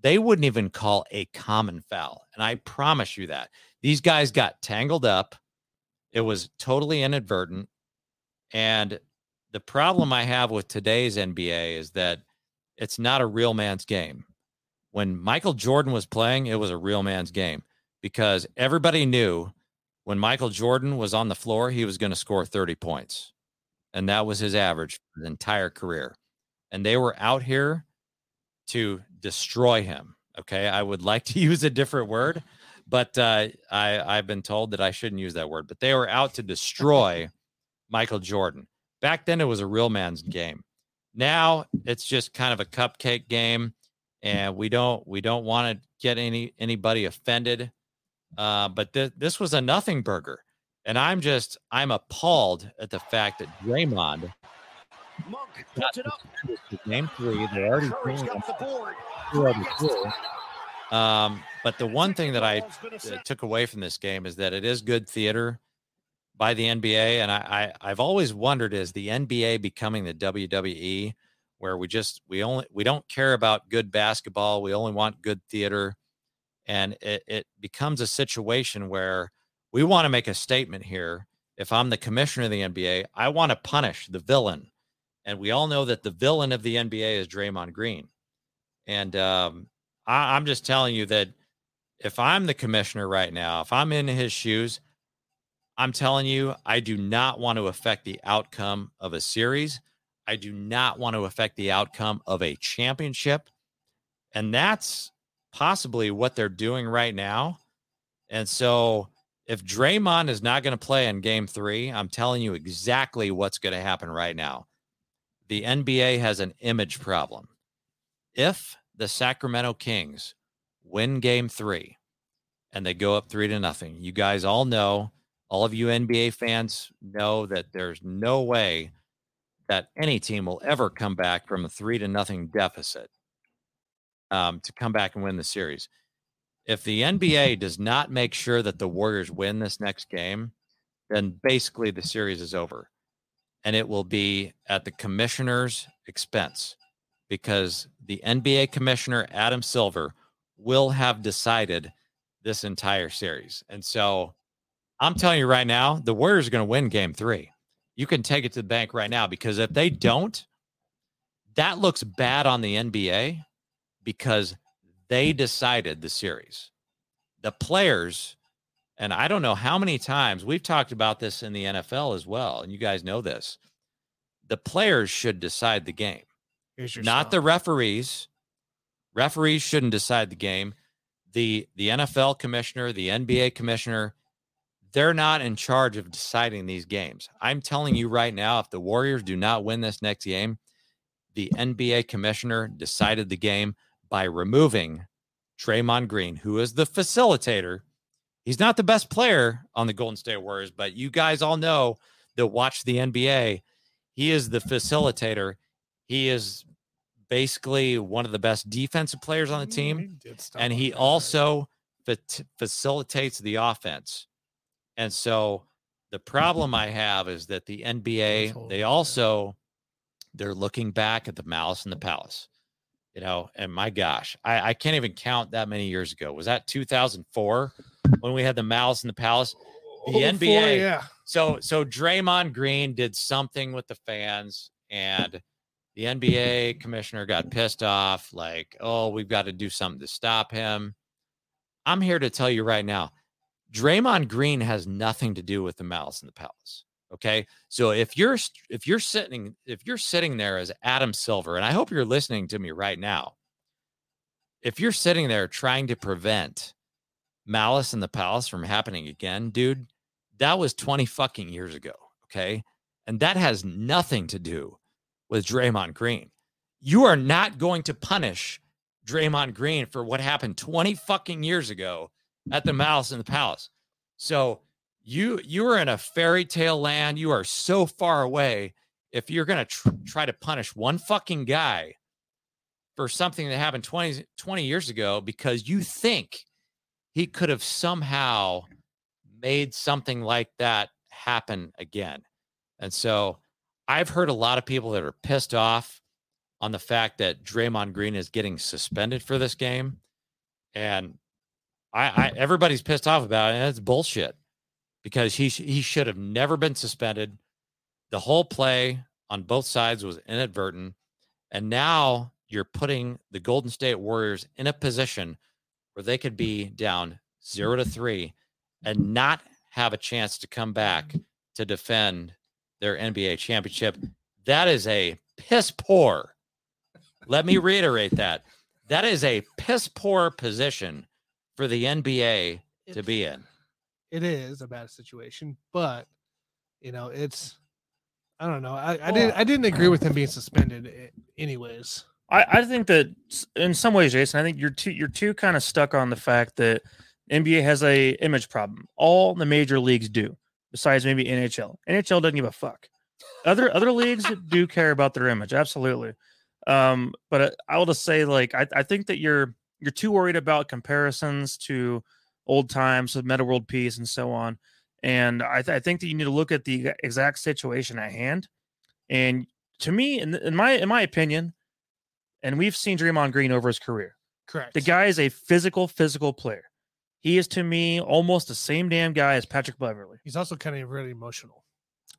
they wouldn't even call a common foul. And I promise you that. These guys got tangled up. It was totally inadvertent. And the problem I have with today's NBA is that it's not a real man's game. When Michael Jordan was playing, it was a real man's game because everybody knew when Michael Jordan was on the floor, he was going to score 30 points. And that was his average for the entire career. And they were out here to destroy him. Okay. I would like to [laughs] use a different word, but uh, I, I've been told that I shouldn't use that word. But they were out to destroy [laughs] Michael Jordan. Back then, it was a real man's game. Now it's just kind of a cupcake game, and we don't we don't want to get any anybody offended. Uh, but th- this was a nothing burger. And I'm just, I'm appalled at the fact that Draymond Monk puts it up. game three. They already Curry's got the board. two out two. Um, but the one thing that I uh, took away from this game is that it is good theater by the NBA, and I, I I've always wondered is the NBA becoming the WWE, where we just we only we don't care about good basketball, we only want good theater, and it it becomes a situation where we want to make a statement here. If I'm the commissioner of the NBA, I want to punish the villain, and we all know that the villain of the NBA is Draymond Green, and um, I, I'm just telling you that if I'm the commissioner right now, if I'm in his shoes, I'm telling you, I do not want to affect the outcome of a series. I do not want to affect the outcome of a championship. And that's possibly what they're doing right now. And so if Draymond is not going to play in game three, I'm telling you exactly what's going to happen right now. The NBA has an image problem. If the Sacramento Kings win game three and they go up three to nothing, you guys all know, all of you NBA fans know that there's no way that any team will ever come back from a three to nothing deficit um, to come back and win the series. If the NBA does not make sure that the Warriors win this next game, then basically the series is over. And it will be at the commissioner's expense because the NBA commissioner, Adam Silver, will have decided this entire series. And so I'm telling you right now, the Warriors are going to win game three. You can take it to the bank right now because if they don't, that looks bad on the NBA because they decided the series. The players, and I don't know how many times we've talked about this in the NFL as well, and you guys know this. The players should decide the game, not song. the referees. Referees shouldn't decide the game. The the NFL commissioner, the NBA commissioner, they're not in charge of deciding these games. I'm telling you right now, if the Warriors do not win this next game, the NBA commissioner decided the game by removing Draymond Green, who is the facilitator. He's not the best player on the Golden State Warriors, but you guys all know that watch the NBA. He is the facilitator. He is basically one of the best defensive players on the team He and he also fa- facilitates the offense. And so the problem I have is that the NBA, they also they're looking back at the Malice in the Palace. You know, and my gosh, I, I can't even count that many years ago. Was that 2004 when we had the Malice in the Palace? The Oh, NBA. four, yeah. So so Draymond Green did something with the fans and the NBA commissioner got pissed off like, "Oh, we've got to do something to stop him." I'm here to tell you right now, Draymond Green has nothing to do with the Malice in the Palace. Okay? So if you're if you're sitting if you're sitting there as Adam Silver and I hope you're listening to me right now. If you're sitting there trying to prevent Malice in the Palace from happening again, dude, that was 20 fucking years ago. Okay. And that has nothing to do with Draymond Green. You are not going to punish Draymond Green for what happened 20 fucking years ago at the Malice in the Palace. So you you are in a fairy tale land. You are so far away. If you're gonna tr- try to punish one fucking guy for something that happened 20, 20 years ago because you think he could have somehow made something like that happen again. And so I've heard a lot of people that are pissed off on the fact that Draymond Green is getting suspended for this game. And I, I everybody's pissed off about it. It's bullshit because he he should have never been suspended. The whole play on both sides was inadvertent. And now you're putting the Golden State Warriors in a position where they could be down zero to three and not have a chance to come back to defend their NBA championship. That is a piss poor. Let me reiterate that. That is a piss poor position for the NBA to be in. It is a bad situation, but you know, it's I don't know. I, I didn't I didn't agree with him being suspended eh, anyways. I, I think that in some ways, Jason, I think you're too you're too kind of stuck on the fact that NBA has a image problem. All the major leagues do, besides maybe NHL. NHL doesn't give a fuck. Other other leagues do care about their image, absolutely. Um, but uh, I will just say, like, I, I think that you're you're too worried about comparisons to old times with Metta World Peace and so on. And I, th- I think that you need to look at the exact situation at hand. And to me, in, in my in my opinion, and we've seen Draymond Green over his career. Correct. The guy is a physical, physical player. He is to me almost the same damn guy as Patrick Beverley. He's also kind of really emotional.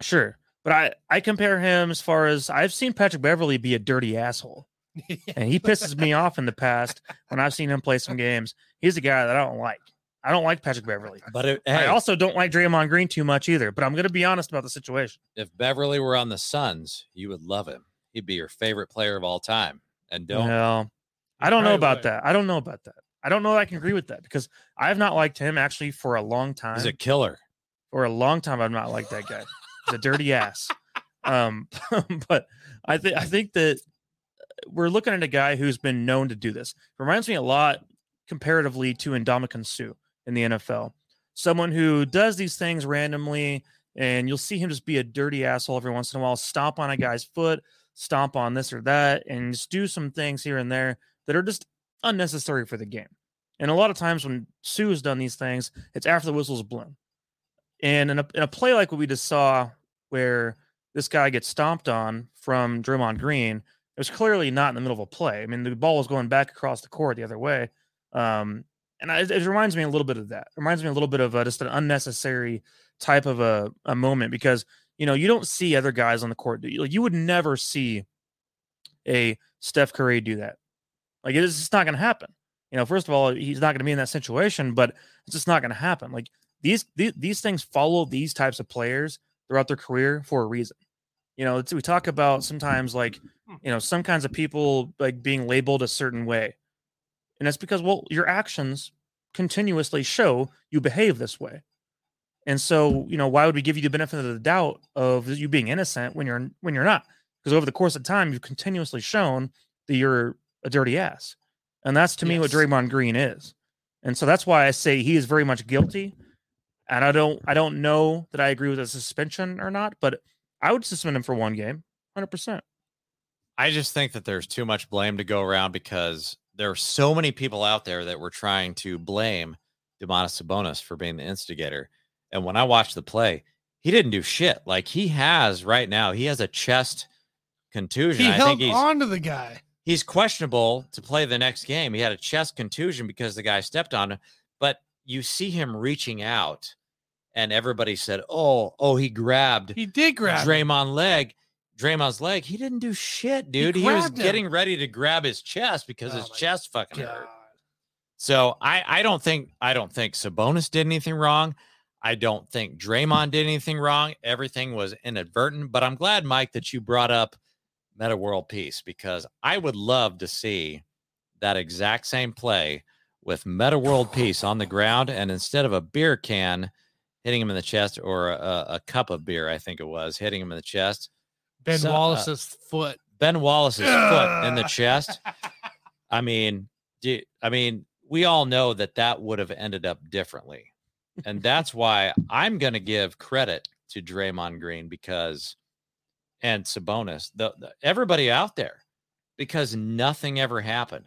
Sure. But I, I compare him as far as I've seen Patrick Beverley be a dirty asshole. [laughs] And he pisses me off in the past when I've seen him play some games. He's a guy that I don't like. I don't like Patrick Beverley. But it, I also don't like Draymond Green too much either, but I'm going to be honest about the situation. if Beverley were on the Suns, you would love him. He'd be your favorite player of all time. And don't No, I don't know about away. that. I don't know about that. I don't know that I can agree with that because I have not liked him actually for a long time. he's a killer. for a long time I've not liked that guy. He's a dirty ass. [laughs] Um, [laughs] but I think I think that we're looking at a guy who's been known to do this. Reminds me a lot comparatively to Ndamukong Suh in the NFL. Someone who does these things randomly, and you'll see him just be a dirty asshole every once in a while, stomp on a guy's foot, stomp on this or that, and just do some things here and there that are just unnecessary for the game. And a lot of times when Sue has done these things, it's after the whistle's blown. And in a, in a play like what we just saw, where this guy gets stomped on from Draymond Green, it was clearly not in the middle of a play. I mean, the ball was going back across the court the other way. Um, and I, it reminds me a little bit of that. It reminds me a little bit of uh, just an unnecessary type of a, a moment because, you know, you don't see other guys on the court. you? Like, you would never see a Steph Curry do that. Like, it's just not going to happen. You know, first of all, he's not going to be in that situation, but it's just not going to happen. Like, these, these these things follow these types of players throughout their career for a reason. You know, it's, we talk about sometimes like hmm. you know some kinds of people like being labeled a certain way, and that's because well your actions continuously show you behave this way, and so you know why would we give you the benefit of the doubt of you being innocent when you're when you're not? Because over the course of time you've continuously shown that you're a dirty ass, and that's to me what Draymond Green is, and so that's why I say he is very much guilty. And I don't I don't know that I agree with a suspension or not, but I would suspend him for one game, hundred percent. I just think that there's too much blame to go around because there are so many people out there that were trying to blame Domantas Sabonis for being the instigator. And when I watched the play, he didn't do shit. Like he has right now, he has a chest contusion. He I held think he's on to the guy. he's questionable to play the next game. He had a chest contusion because the guy stepped on him, but you see him reaching out, and everybody said, "Oh, oh, he grabbed He did grab him. Draymond leg, Draymond's leg. He didn't do shit, dude. He, was him. getting ready to grab his chest because Oh his chest fucking God. hurt. So I I don't think I don't think Sabonis did anything wrong. I don't think Draymond did anything wrong. Everything was inadvertent. But I'm glad, Mike, that you brought up Metta World Peace because I would love to see that exact same play with Metta World oh. Peace on the ground, and instead of a beer can hitting him in the chest or a, a cup of beer, I think it was hitting him in the chest, Ben So, uh, Wallace's foot. Ben Wallace's foot in the [laughs] chest. I mean, do, I mean, we all know that that would have ended up differently. And that's why I'm going to give credit to Draymond Green because, and Sabonis, the, the, everybody out there, because nothing ever happened.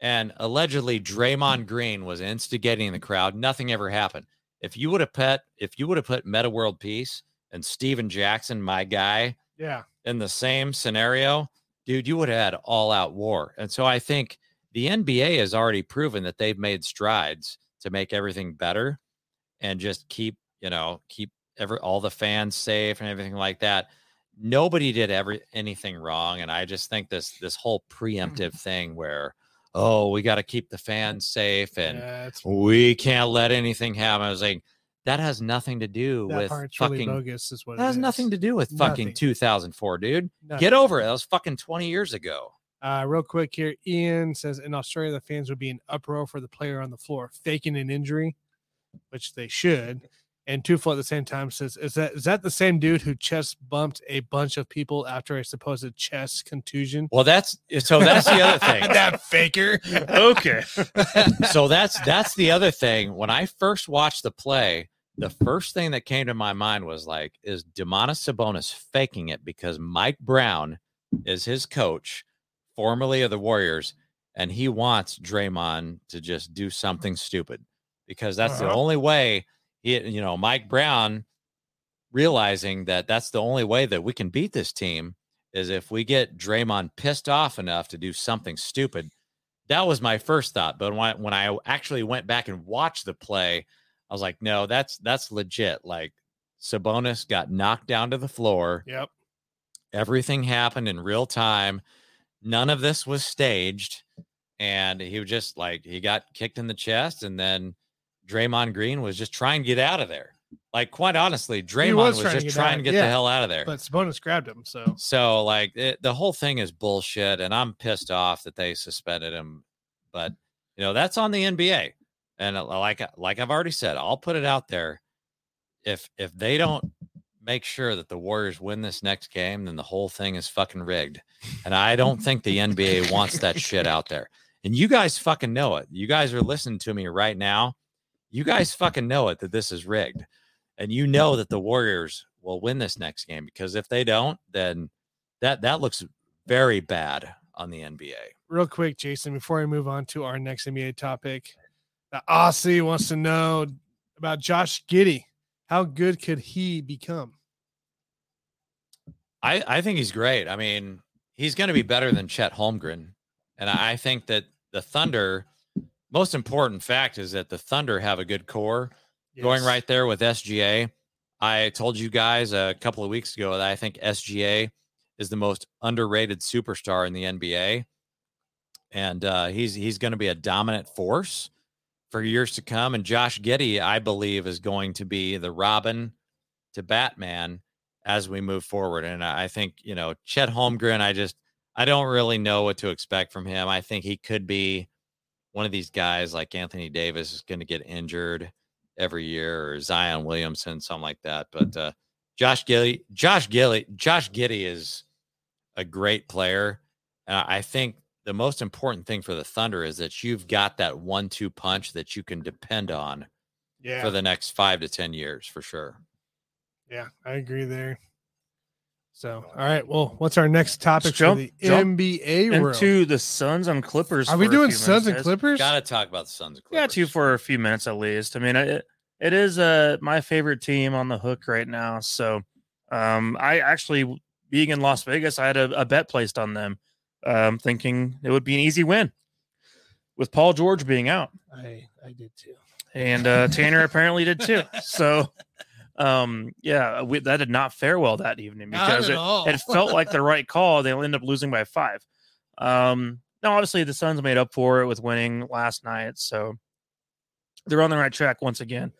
And allegedly, Draymond Green was instigating the crowd. Nothing ever happened. If you would have put, if you would have put Metta World Peace and Stephen Jackson, my guy, Yeah. in the same scenario, dude, you would have had all out war. And so I think the NBA has already proven that they've made strides to make everything better and just keep, you know, keep every all the fans safe and everything like that. Nobody did every anything wrong. And I just think this this whole mm-hmm. preemptive thing where, oh, we got to keep the fans safe and yeah, we can't let anything happen. I was like, that has nothing to do that with fucking really bogus. Is what that it has is. nothing to do with fucking Nothing. 2004, dude. Nothing. Get over it. That was fucking 20 years ago. Uh, real quick here, Ian says in Australia the fans would be in uproar for the player on the floor faking an injury, which they should. And Tufo at the same time says, "Is that is that the same dude who chest bumped a bunch of people after a supposed chest contusion?" Well, that's so that's the other [laughs] thing. that faker. [laughs] Okay. so that's that's the other thing. When I first watched the play, the first thing that came to my mind was like, is Domantas Sabonis faking it because Mike Brown is his coach, formerly of the Warriors, and he wants Draymond to just do something stupid because that's the Uh-huh. only way. He, you know, Mike Brown realizing that that's the only way that we can beat this team is if we get Draymond pissed off enough to do something stupid. That was my first thought, but when I, when I actually went back and watched the play, I was like, no, that's that's legit. Like Sabonis got knocked down to the floor. Yep. Everything happened in real time. None of this was staged, and he was just like he got kicked in the chest, and then Draymond Green was just trying to get out of there. Like quite honestly, Draymond was, was trying just out, trying to get yeah. the hell out of there. But Sabonis grabbed him, so So like it, the whole thing is bullshit, and I'm pissed off that they suspended him. But you know that's on the NBA, and uh, like like I've already said, I'll put it out there. If if they don't make sure that the Warriors win this next game, then the whole thing is fucking rigged. And I don't think the NBA wants that shit out there. And you guys fucking know it. You guys are listening to me right now. You guys fucking know it that this is rigged. And you know that the Warriors will win this next game because if they don't, then that that looks very bad on the NBA. real quick, Jason, before we move on to our next NBA topic, the Aussie wants to know about Josh Giddey. How good could he become? I, I think he's great. I mean, he's going to be better than Chet Holmgren. And I I think that the Thunder, most important fact is that the Thunder have a good core going right there with SGA. I told you guys a couple of weeks ago that I think SGA is the most underrated superstar in the NBA. And uh, he's he's going to be a dominant force for years to come. And Josh Giddey, I believe, is going to be the Robin to Batman as we move forward. And I think, you know, Chet Holmgren, I just I don't really know what to expect from him. I think he could be one of these guys like Anthony Davis is going to get injured every year or Zion Williamson, something like that. But uh, Josh Giddey, Josh Giddey, Josh Giddey is a great player. And I think the most important thing for the Thunder is that you've got that one-two punch that you can depend on Yeah. for the next five to ten years for sure. yeah, I agree there. So, all right. Well, what's our next topic Let's jump- for the jump NBA world? Into the Suns and Clippers. Are we doing Suns minutes, and guys. Clippers? Got to talk about the Suns. and Clippers. Yeah, two for a few minutes at least. I mean, it, it is uh, my favorite team on the hook right now. So um, I actually, being in Las Vegas, I had a, a bet placed on them, um, thinking it would be an easy win with Paul George being out. I I did too. And uh, Tanner apparently did too. [laughs] So um, yeah, we, that did not fare well that evening because it, it felt like [laughs] the right call. They'll end up losing by five. Um, now, obviously, the Suns made up for it with winning last night, so they're on the right track once again.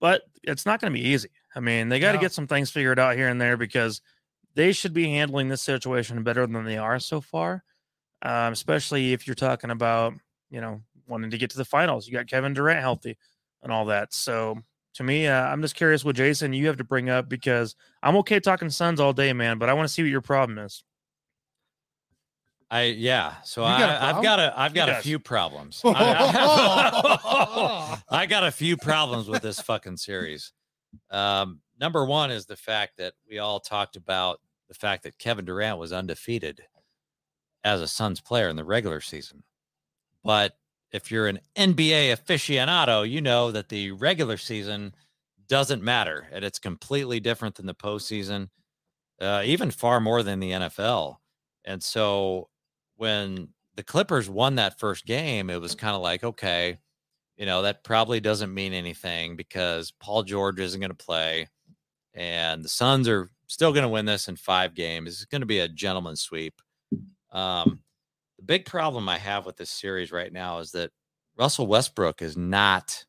But it's not going to be easy. I mean, they got to No. get some things figured out here and there because they should be handling this situation better than they are so far. Um, especially if you're talking about, you know, wanting to get to the finals. You got Kevin Durant healthy and all that. So to me, uh, I'm just curious what Jason you have to bring up because I'm okay talking Suns all day, man, but I want to see what your problem is. I yeah. So I, got a I've got a I've He got a few problems. [laughs] I, [laughs] I got a few problems with this fucking series. Um, number one is the fact that we all talked about the fact that Kevin Durant was undefeated as a Suns player in the regular season. But if you're an NBA aficionado, you know that the regular season doesn't matter and it's completely different than the postseason, uh, even far more than the NFL. And so when the Clippers won that first game, it was kind of like, okay, you know, that probably doesn't mean anything because Paul George isn't going to play and the Suns are still going to win this in five games. It's going to be a gentleman's sweep. Um, the big problem I have with this series right now is that Russell Westbrook is not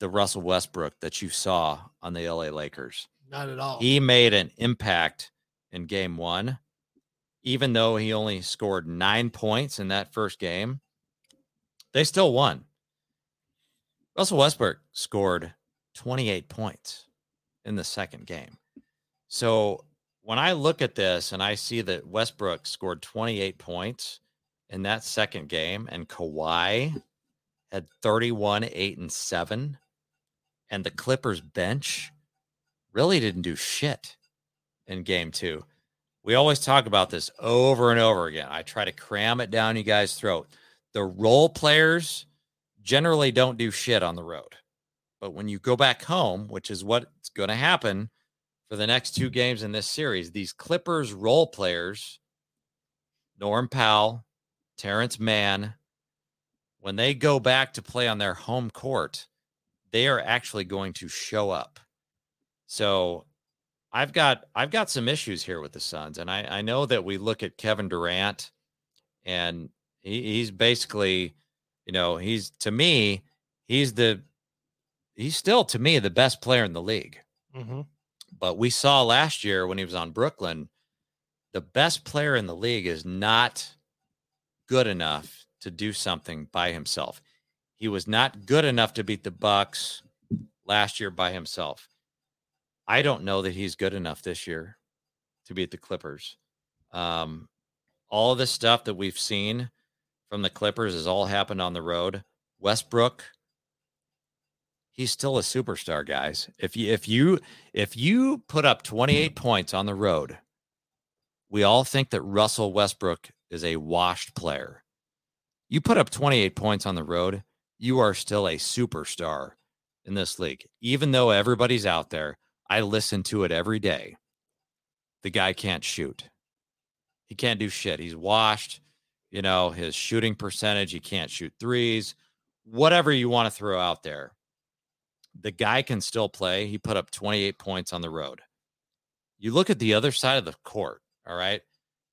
the Russell Westbrook that you saw on the LA Lakers. Not at all. He made an impact in game one, even though he only scored nine points in that first game. They still won. Russell Westbrook scored 28 points in the second game. So when I look at this and I see that Westbrook scored 28 points in that second game and Kawhi had 31, 8, and 7, and the Clippers bench really didn't do shit in game two. We always talk about this over and over again. I try to cram it down you guys' throat. The role players generally don't do shit on the road. But when you go back home, which is what's going to happen for the next two games in this series, these Clippers role players, Norm Powell, Terance Mann, when they go back to play on their home court, they are actually going to show up. So I've got I've got some issues here with the Suns, and I, I know that we look at Kevin Durant, and he, he's basically, you know, he's to me, he's the he's still to me the best player in the league. Mhm. But we saw last year when he was on Brooklyn, the best player in the league is not good enough to do something by himself. He was not good enough to beat the Bucks last year by himself. I don't know that he's good enough this year to beat the Clippers. Um, all the stuff that we've seen from the Clippers has all happened on the road. Westbrook, he's still a superstar, guys. If you if you if you put up 28 points on the road, we all think that Russell Westbrook is a washed player. You put up 28 points on the road, you are still a superstar in this league. Even though everybody's out there, I listen to it every day. The guy can't shoot. He can't do shit. He's washed. You know, his shooting percentage, he can't shoot threes, whatever you want to throw out there. The guy can still play. He put up 28 points on the road. You look at the other side of the court, all right?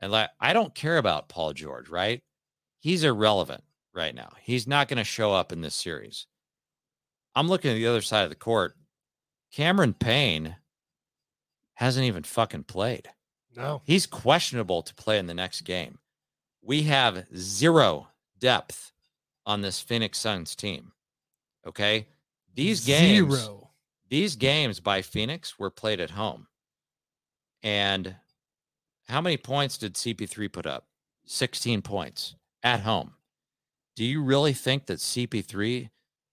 And like, I don't care about Paul George, right? He's irrelevant right now. He's not going to show up in this series. I'm looking at the other side of the court. Cameron Payne hasn't even fucking played. No. He's questionable to play in the next game. We have zero depth on this Phoenix Suns team. Okay. These games, Zero. these games by Phoenix were played at home. And how many points did CP3 put up? 16 points at home. Do you really think that CP3?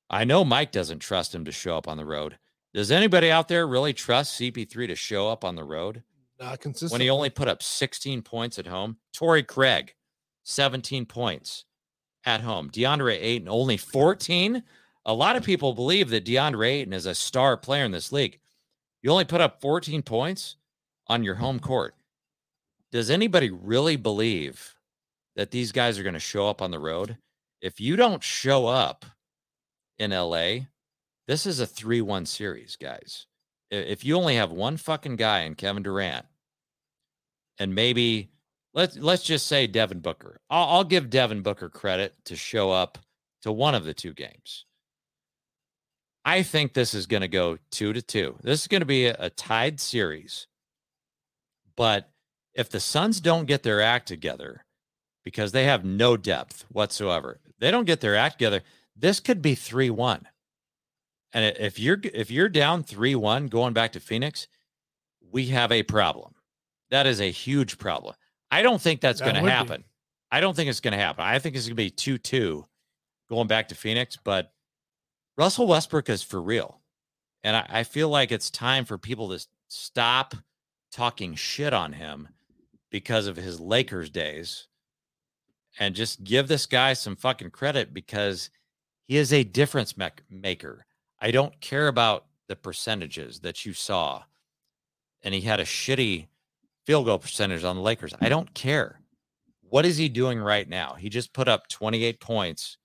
I know Mike doesn't trust him to show up on the road. Does anybody out there really trust CP3 to show up on the road? Not consistent. when he only put up 16 points at home. Torrey Craig, 17 points at home. DeAndre Ayton, only 14. A lot of people believe that DeAndre Ayton is a star player in this league. You only put up 14 points on your home court. Does anybody really believe that these guys are going to show up on the road? If you don't show up in LA, this is a 3 1 series, guys if you only have one fucking guy in Kevin Durant, and maybe let's let's just say Devin Booker, I'll, I'll give Devin Booker credit to show up to one of the two games. I think this is going to go two to two. This is going to be a, a tied series. But if the Suns don't get their act together, because they have no depth whatsoever, they don't get their act together. This could be three one. And if you're if you're down 3-1 going back to Phoenix, we have a problem. That is a huge problem. I don't think that's That going to would be. happen. I don't think it's going to happen. I think it's going to be 2 2 going back to Phoenix, but Russell Westbrook is for real. And I, I feel like it's time for people to stop talking shit on him because of his Lakers days and just give this guy some fucking credit because he is a difference maker. I don't care about the percentages that you saw. And he had a shitty field goal percentage on the Lakers. I don't care. What is he doing right now? He just put up 28 points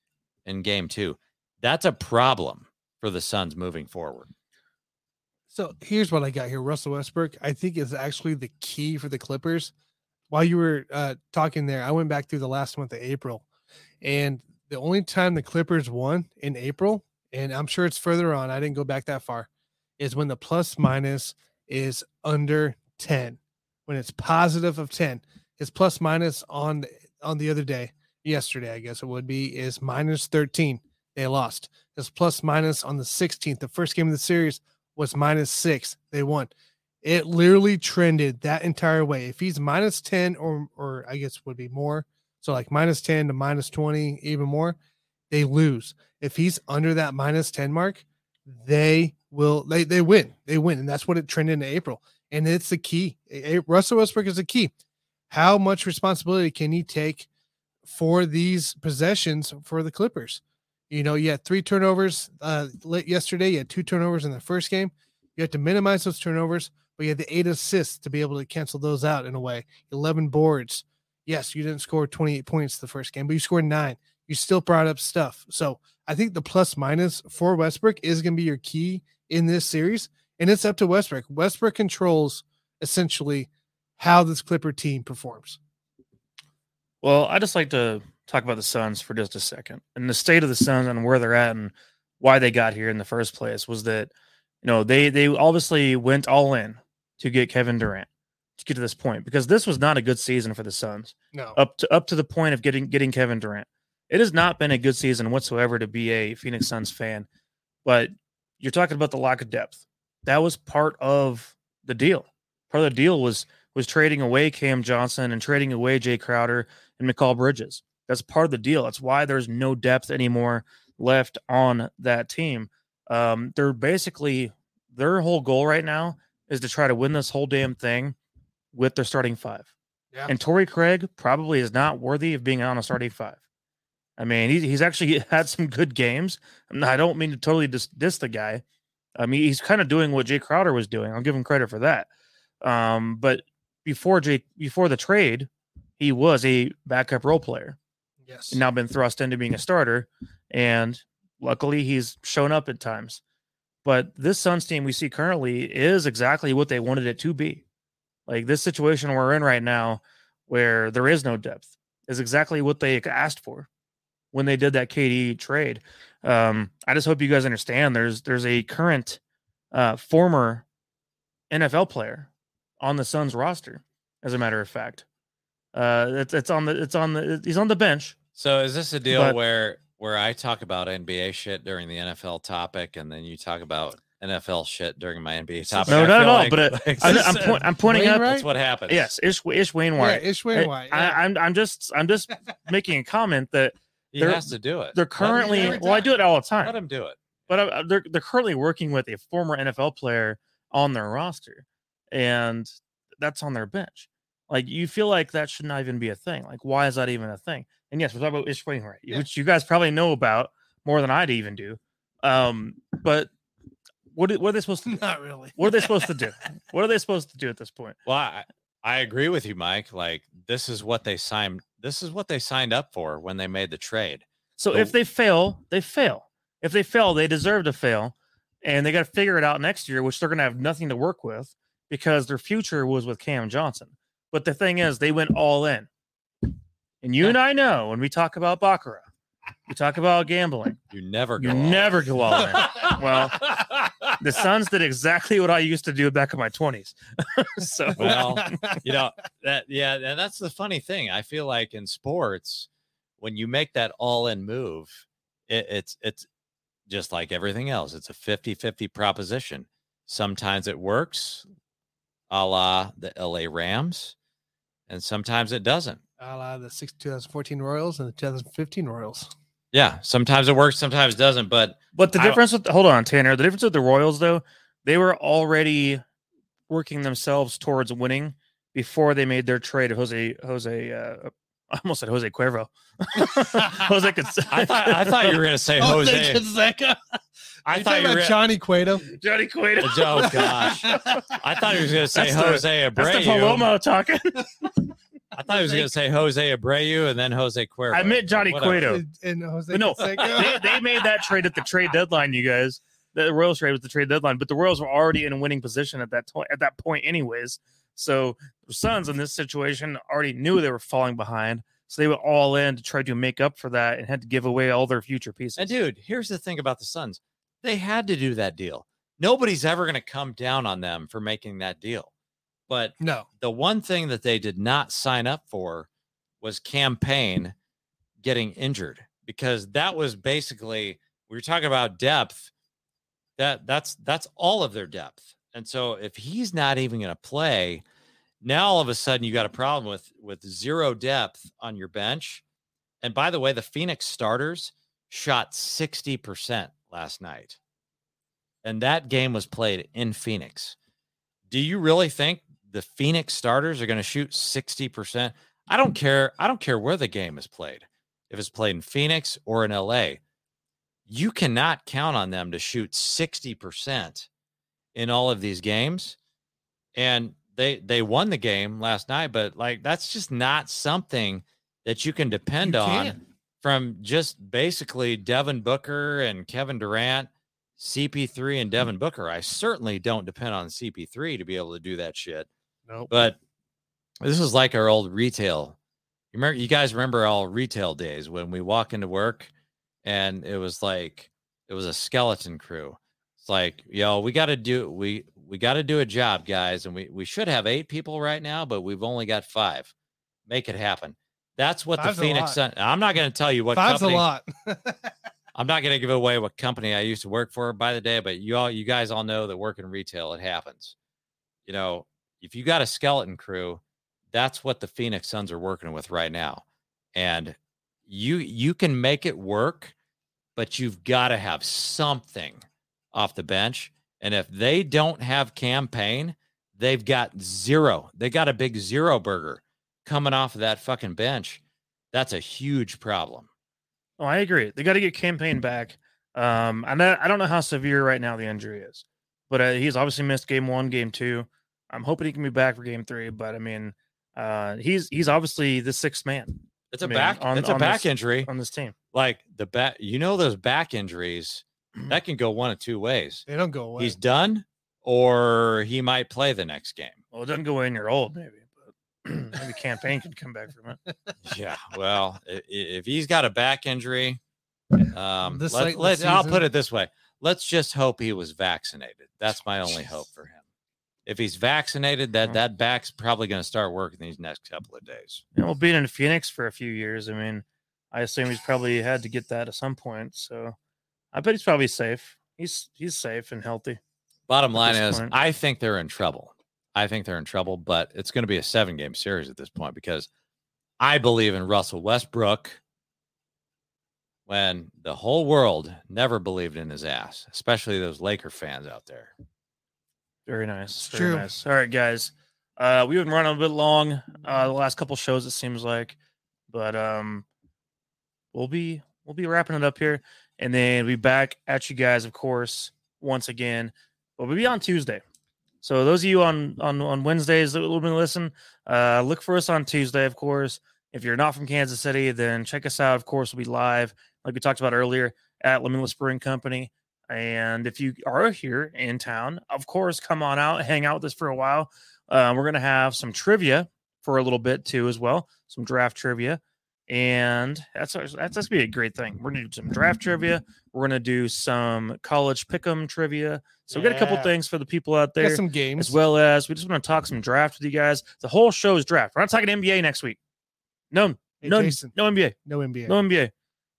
in game two. That's a problem for the Suns moving forward. So here's what I got here. Russell Westbrook, I think is actually the key for the Clippers. While you were uh, talking there, I went back through the last month of April, and the only time the Clippers won in April, and I'm sure it's further on, I didn't go back that far, is when the plus minus is under 10. When it's positive of 10. His plus minus on on the other day, yesterday, I guess it would be, is minus 13. They lost. His plus minus on the 16th, the first game of the series, was minus six. They won. It literally trended that entire way. If he's minus 10 or or I guess would be more, so like minus 10 to minus 20, even more, they lose. If he's under that minus 10 mark, they will they they win. They win. And that's what it trended in April. And it's the key. A- Russell Westbrook is the key. How much responsibility can he take for these possessions for the Clippers? You know, you had three turnovers uh yesterday. You had two turnovers in the first game. You have to minimize those turnovers, but had the eight assists to be able to cancel those out in a way. 11 boards. Yes, you didn't score 28 points the first game, but you scored nine. You still brought up stuff. So I think the plus minus for Westbrook is going to be your key in this series. And it's up to Westbrook. Westbrook controls essentially how this Clipper team performs. Well, I just like to talk about the Suns for just a second and the state of the Suns and where they're at and why they got here in the first place was that you know they they obviously went all in to get Kevin Durant to get to this point because this was not a good season for the Suns No. up to up to the point of getting getting Kevin Durant. It has not been a good season whatsoever to be a Phoenix Suns fan, but you're talking about the lack of depth. That was part of the deal. Part of the deal was was trading away Cam Johnson and trading away Jae Crowder and Mikal Bridges. That's part of the deal. That's why there's no depth anymore left on that team. Um, they're basically their whole goal right now is to try to win this whole damn thing with their starting five. Yeah. And Torrey Craig probably is not worthy of being on a starting five. I mean, he's, he's actually [laughs] had some good games. I don't mean to totally dis, diss the guy. I mean, he's kind of doing what Jae Crowder was doing. I'll give him credit for that. Um, but before Jae, before the trade, he was a backup role player Yes. now been thrust into being a starter. And luckily, he's shown up at times. But this Suns team we see currently is exactly what they wanted it to be. Like this situation we're in right now, where there is no depth, is exactly what they asked for when they did that KD trade. Um, I just hope you guys understand. There's there's a current uh, former NFL player on the Suns roster. As a matter of fact, uh, it's it's on the it's on the he's on the bench. So is this a deal But- where where I talk about NBA shit during the NFL topic, and then you talk about NFL shit during my NBA topic? No, I not at all. like- but uh, [laughs] like I'm, I'm, is- point, I'm pointing out. Wainwright? that's what happens. Yes, Ish Ish yeah, Wainwright. Ish I, Wainwright. yeah. I'm I'm just I'm just making a comment that he they're- has to do it. they're currently well I do it all the time. Let time, him do it. but uh, they're they're currently working with a former NFL player on their roster, and that's on their bench. Like you feel like that should not even be a thing. Like why is that even a thing? And yes, we're talking about Ish Wainwright, Yeah. which you guys probably know about more than I'd even do. Um, but what what are they supposed to do? [laughs] Not really. What are they supposed to do? [laughs] What are they supposed to do at this point? Well, I, I agree with you, Mike. Like this is what they signed. This is what they signed up for when they made the trade. So So- if they fail, they fail. If they fail, they deserve to fail, and they got to figure it out next year, which they're going to have nothing to work with because their future was with Cam Johnson. But the thing is, they went all in, and you and I know when we talk about baccarat, we talk about gambling. You never go. You all never in. go all in. [laughs] Well, The Suns did exactly what I used to do back in my twenties. [laughs] so well, [laughs] you know that yeah, and that's the funny thing. I feel like in sports, when you make that all-in move, it, it's it's just like everything else. It's a 50-50 proposition. Sometimes it works, a la the LA Rams, and sometimes it doesn't. A la the six, 2014 Royals and the 2015 Royals. Yeah, sometimes it works, sometimes it doesn't. But But the I- difference with hold on, Tanner. The difference with the Royals, though, they were already working themselves towards winning before they made their trade of Jose Jose. Uh, [laughs] I almost said Jose Cuervo. [laughs] Jose. [laughs] Cons- I thought I thought you were gonna say Oh, Jose. thank Canseco. I You thought you were. about Johnny Cueto. Johnny Cueto. Oh, gosh. I thought he was gonna say That's the- Jose That's the Palomo talking. I thought he was gonna say Jose Abreu and then Jose Cuervo. I meant Johnny Whatever. Cueto. And, and Jose But no, Canseco. [laughs] they, they made that trade at the trade deadline, you guys. The Royals trade was the trade deadline, but the Royals were already in a winning position at that to- at that point, anyways. So the Suns in this situation already knew they were falling behind, so they were all in to try to make up for that and had to give away all their future pieces. And dude, here's the thing about the Suns. They had to do that deal. Nobody's ever going to come down on them for making that deal. But no. the one thing that they did not sign up for was Cam Payne getting injured because that was basically we were talking about depth that that's that's all of their depth. And so if he's not even going to play now all of a sudden you got a problem with with zero depth on your bench. And by the way the phoenix starters shot 60% last night. And that game was played in phoenix. Do you really think the phoenix starters are going to shoot 60% i don't care i don't care where the game is played. If it's played in phoenix or in la you cannot count on them to shoot 60% in all of these games. And they they won the game last night but like that's just not something that you can depend You on from just basically Devin Booker and Kevin Durant, CP3 and hmm. Devin Booker. I certainly don't depend on CP3 to be able to do that shit. Nope. But this is like our old retail. You remember you guys remember all retail days when we walk into work and it was like it was a skeleton crew. It's like, yo, we got to do we we got to do a job, guys, and we we should have 8 people right now, but we've only got 5. Make it happen. That's what Five's the Phoenix. Sun. I'm not going to tell you what Five's company a lot. [laughs] I'm not going to give away what company I used to work for by the day, but you all, you guys all know that work in retail, it happens. You know, if you got a skeleton crew, that's what the Phoenix Suns are working with right now, and you you can make it work, but you've got to have something off the bench. And if they don't have Cam Payne, they've got zero. They got a big zero burger coming off of that fucking bench. That's a huge problem. Oh, I agree. They got to get Cam Payne back. Um, and I, I don't know how severe right now the injury is, but uh, he's obviously missed game one, game two. I'm hoping he can be back for game three. But I mean, uh, he's he's obviously the sixth man It's a I mean, back. on- it's a on back this- injury. on this team. Like the back. You know those back injuries that can go one of two ways. they don't go away. He's done, or he might play the next game. Well, it doesn't go in. You're old, maybe, but [clears throat] maybe Cam Payne can come back from it. [laughs] Yeah. Well, i- i- if he's got a back injury, um, This let, late in the let, I'll put it this way: let's just hope he was vaccinated. That's my only hope for him. If he's vaccinated, that that back's probably going to start working these next couple of days. Know, well, being in Phoenix for a few years, I mean, I assume he's probably had to get that at some point. So I bet he's probably safe. He's he's safe and healthy. Bottom line is, point. I think they're in trouble. I think they're in trouble, but it's going to be a seven game series at this point because I believe in Russell Westbrook when the whole world never believed in his ass, especially those Laker fans out there. Very nice. Very true. nice. All right, guys. Uh, we've been running a bit long. Uh, the last couple shows, it seems like, but um, we'll be we'll be wrapping it up here, and then we'll be back at you guys, of course, once again. But we'll be on Tuesday. So those of you on on on Wednesdays that will be listen, uh, look for us on Tuesday, of course. If you're not from Kansas City, then check us out. Of course, we'll be live, like we talked about earlier, at Limitless Brewing Company. And if you are here in town, of course, come on out, hang out with us for a while. Uh, we're going to have some trivia for a little bit too, as well, some draft trivia. And that's that's, to be a great thing. We're going to do some draft trivia. We're going to do some college pick'em trivia. So we got a couple Yeah. things for the people out Got there, some games. as well as we just want to talk some draft with you guys. The whole show is draft. We're not talking NBA next week. No, Hey, no, Jason, no NBA, no NBA. no NBA.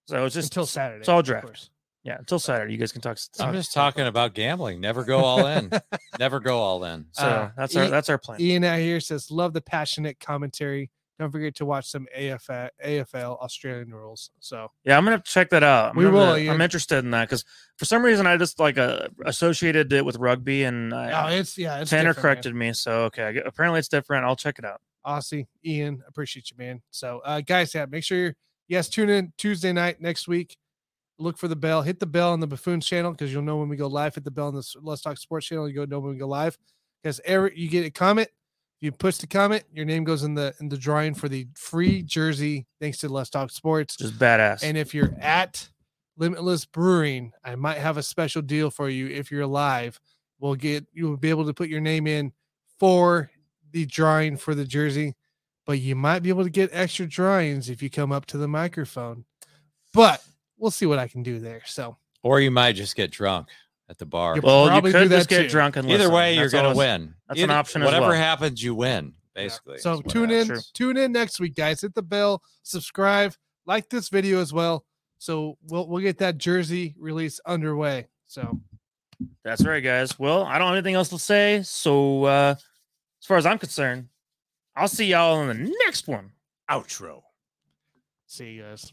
So it's just until Saturday. it's all of draft. course. Yeah, until Saturday, you guys can talk. I'm just talking about gambling. Never go all in. [laughs] Never go all in. So Uh, that's our that's our plan. Ian out here says, "Love the passionate commentary don't forget to watch some AFL, AFL Australian rules. So Yeah, I'm gonna check that out. I'm We gonna- will, I'm interested in that because for some reason I just like uh, associated it with rugby, and oh, it's yeah, it's Tanner different, man. corrected me. So okay, apparently it's different. I'll check it out. Aussie, Ian, appreciate you, man. So, uh, guys, yeah, make sure you're, yes, tune in Tuesday night next week. Look for the bell, hit the bell on the Buffoons channel because you'll know when we go live. Hit the bell on the Let's Talk Sports channel. You go know when we go live because every you get a comment. You push the comment, your name goes in the in the drawing for the free jersey. Thanks to Let's Talk Sports. Just badass. And if you're at Limitless Brewing, I might have a special deal for you. If you're live, we'll get you will be able to put your name in for the drawing for the jersey, but you might be able to get extra drawings if you come up to the microphone. But we'll see what I can do there. So Or you might just get drunk at the bar. You're well, you probably could just that get too. drunk and Either listen. way, you're gonna win. that's an option as Whatever well. happens, you win. Yeah. Basically. So tune in, happens. tune in next week, guys. Hit the bell, subscribe, like this video as well. So we'll we'll get that jersey release underway. So That's right, guys. Well, I don't have anything else to say. So, uh, as far as I'm concerned, I'll see y'all in the next one. Outro. see you guys.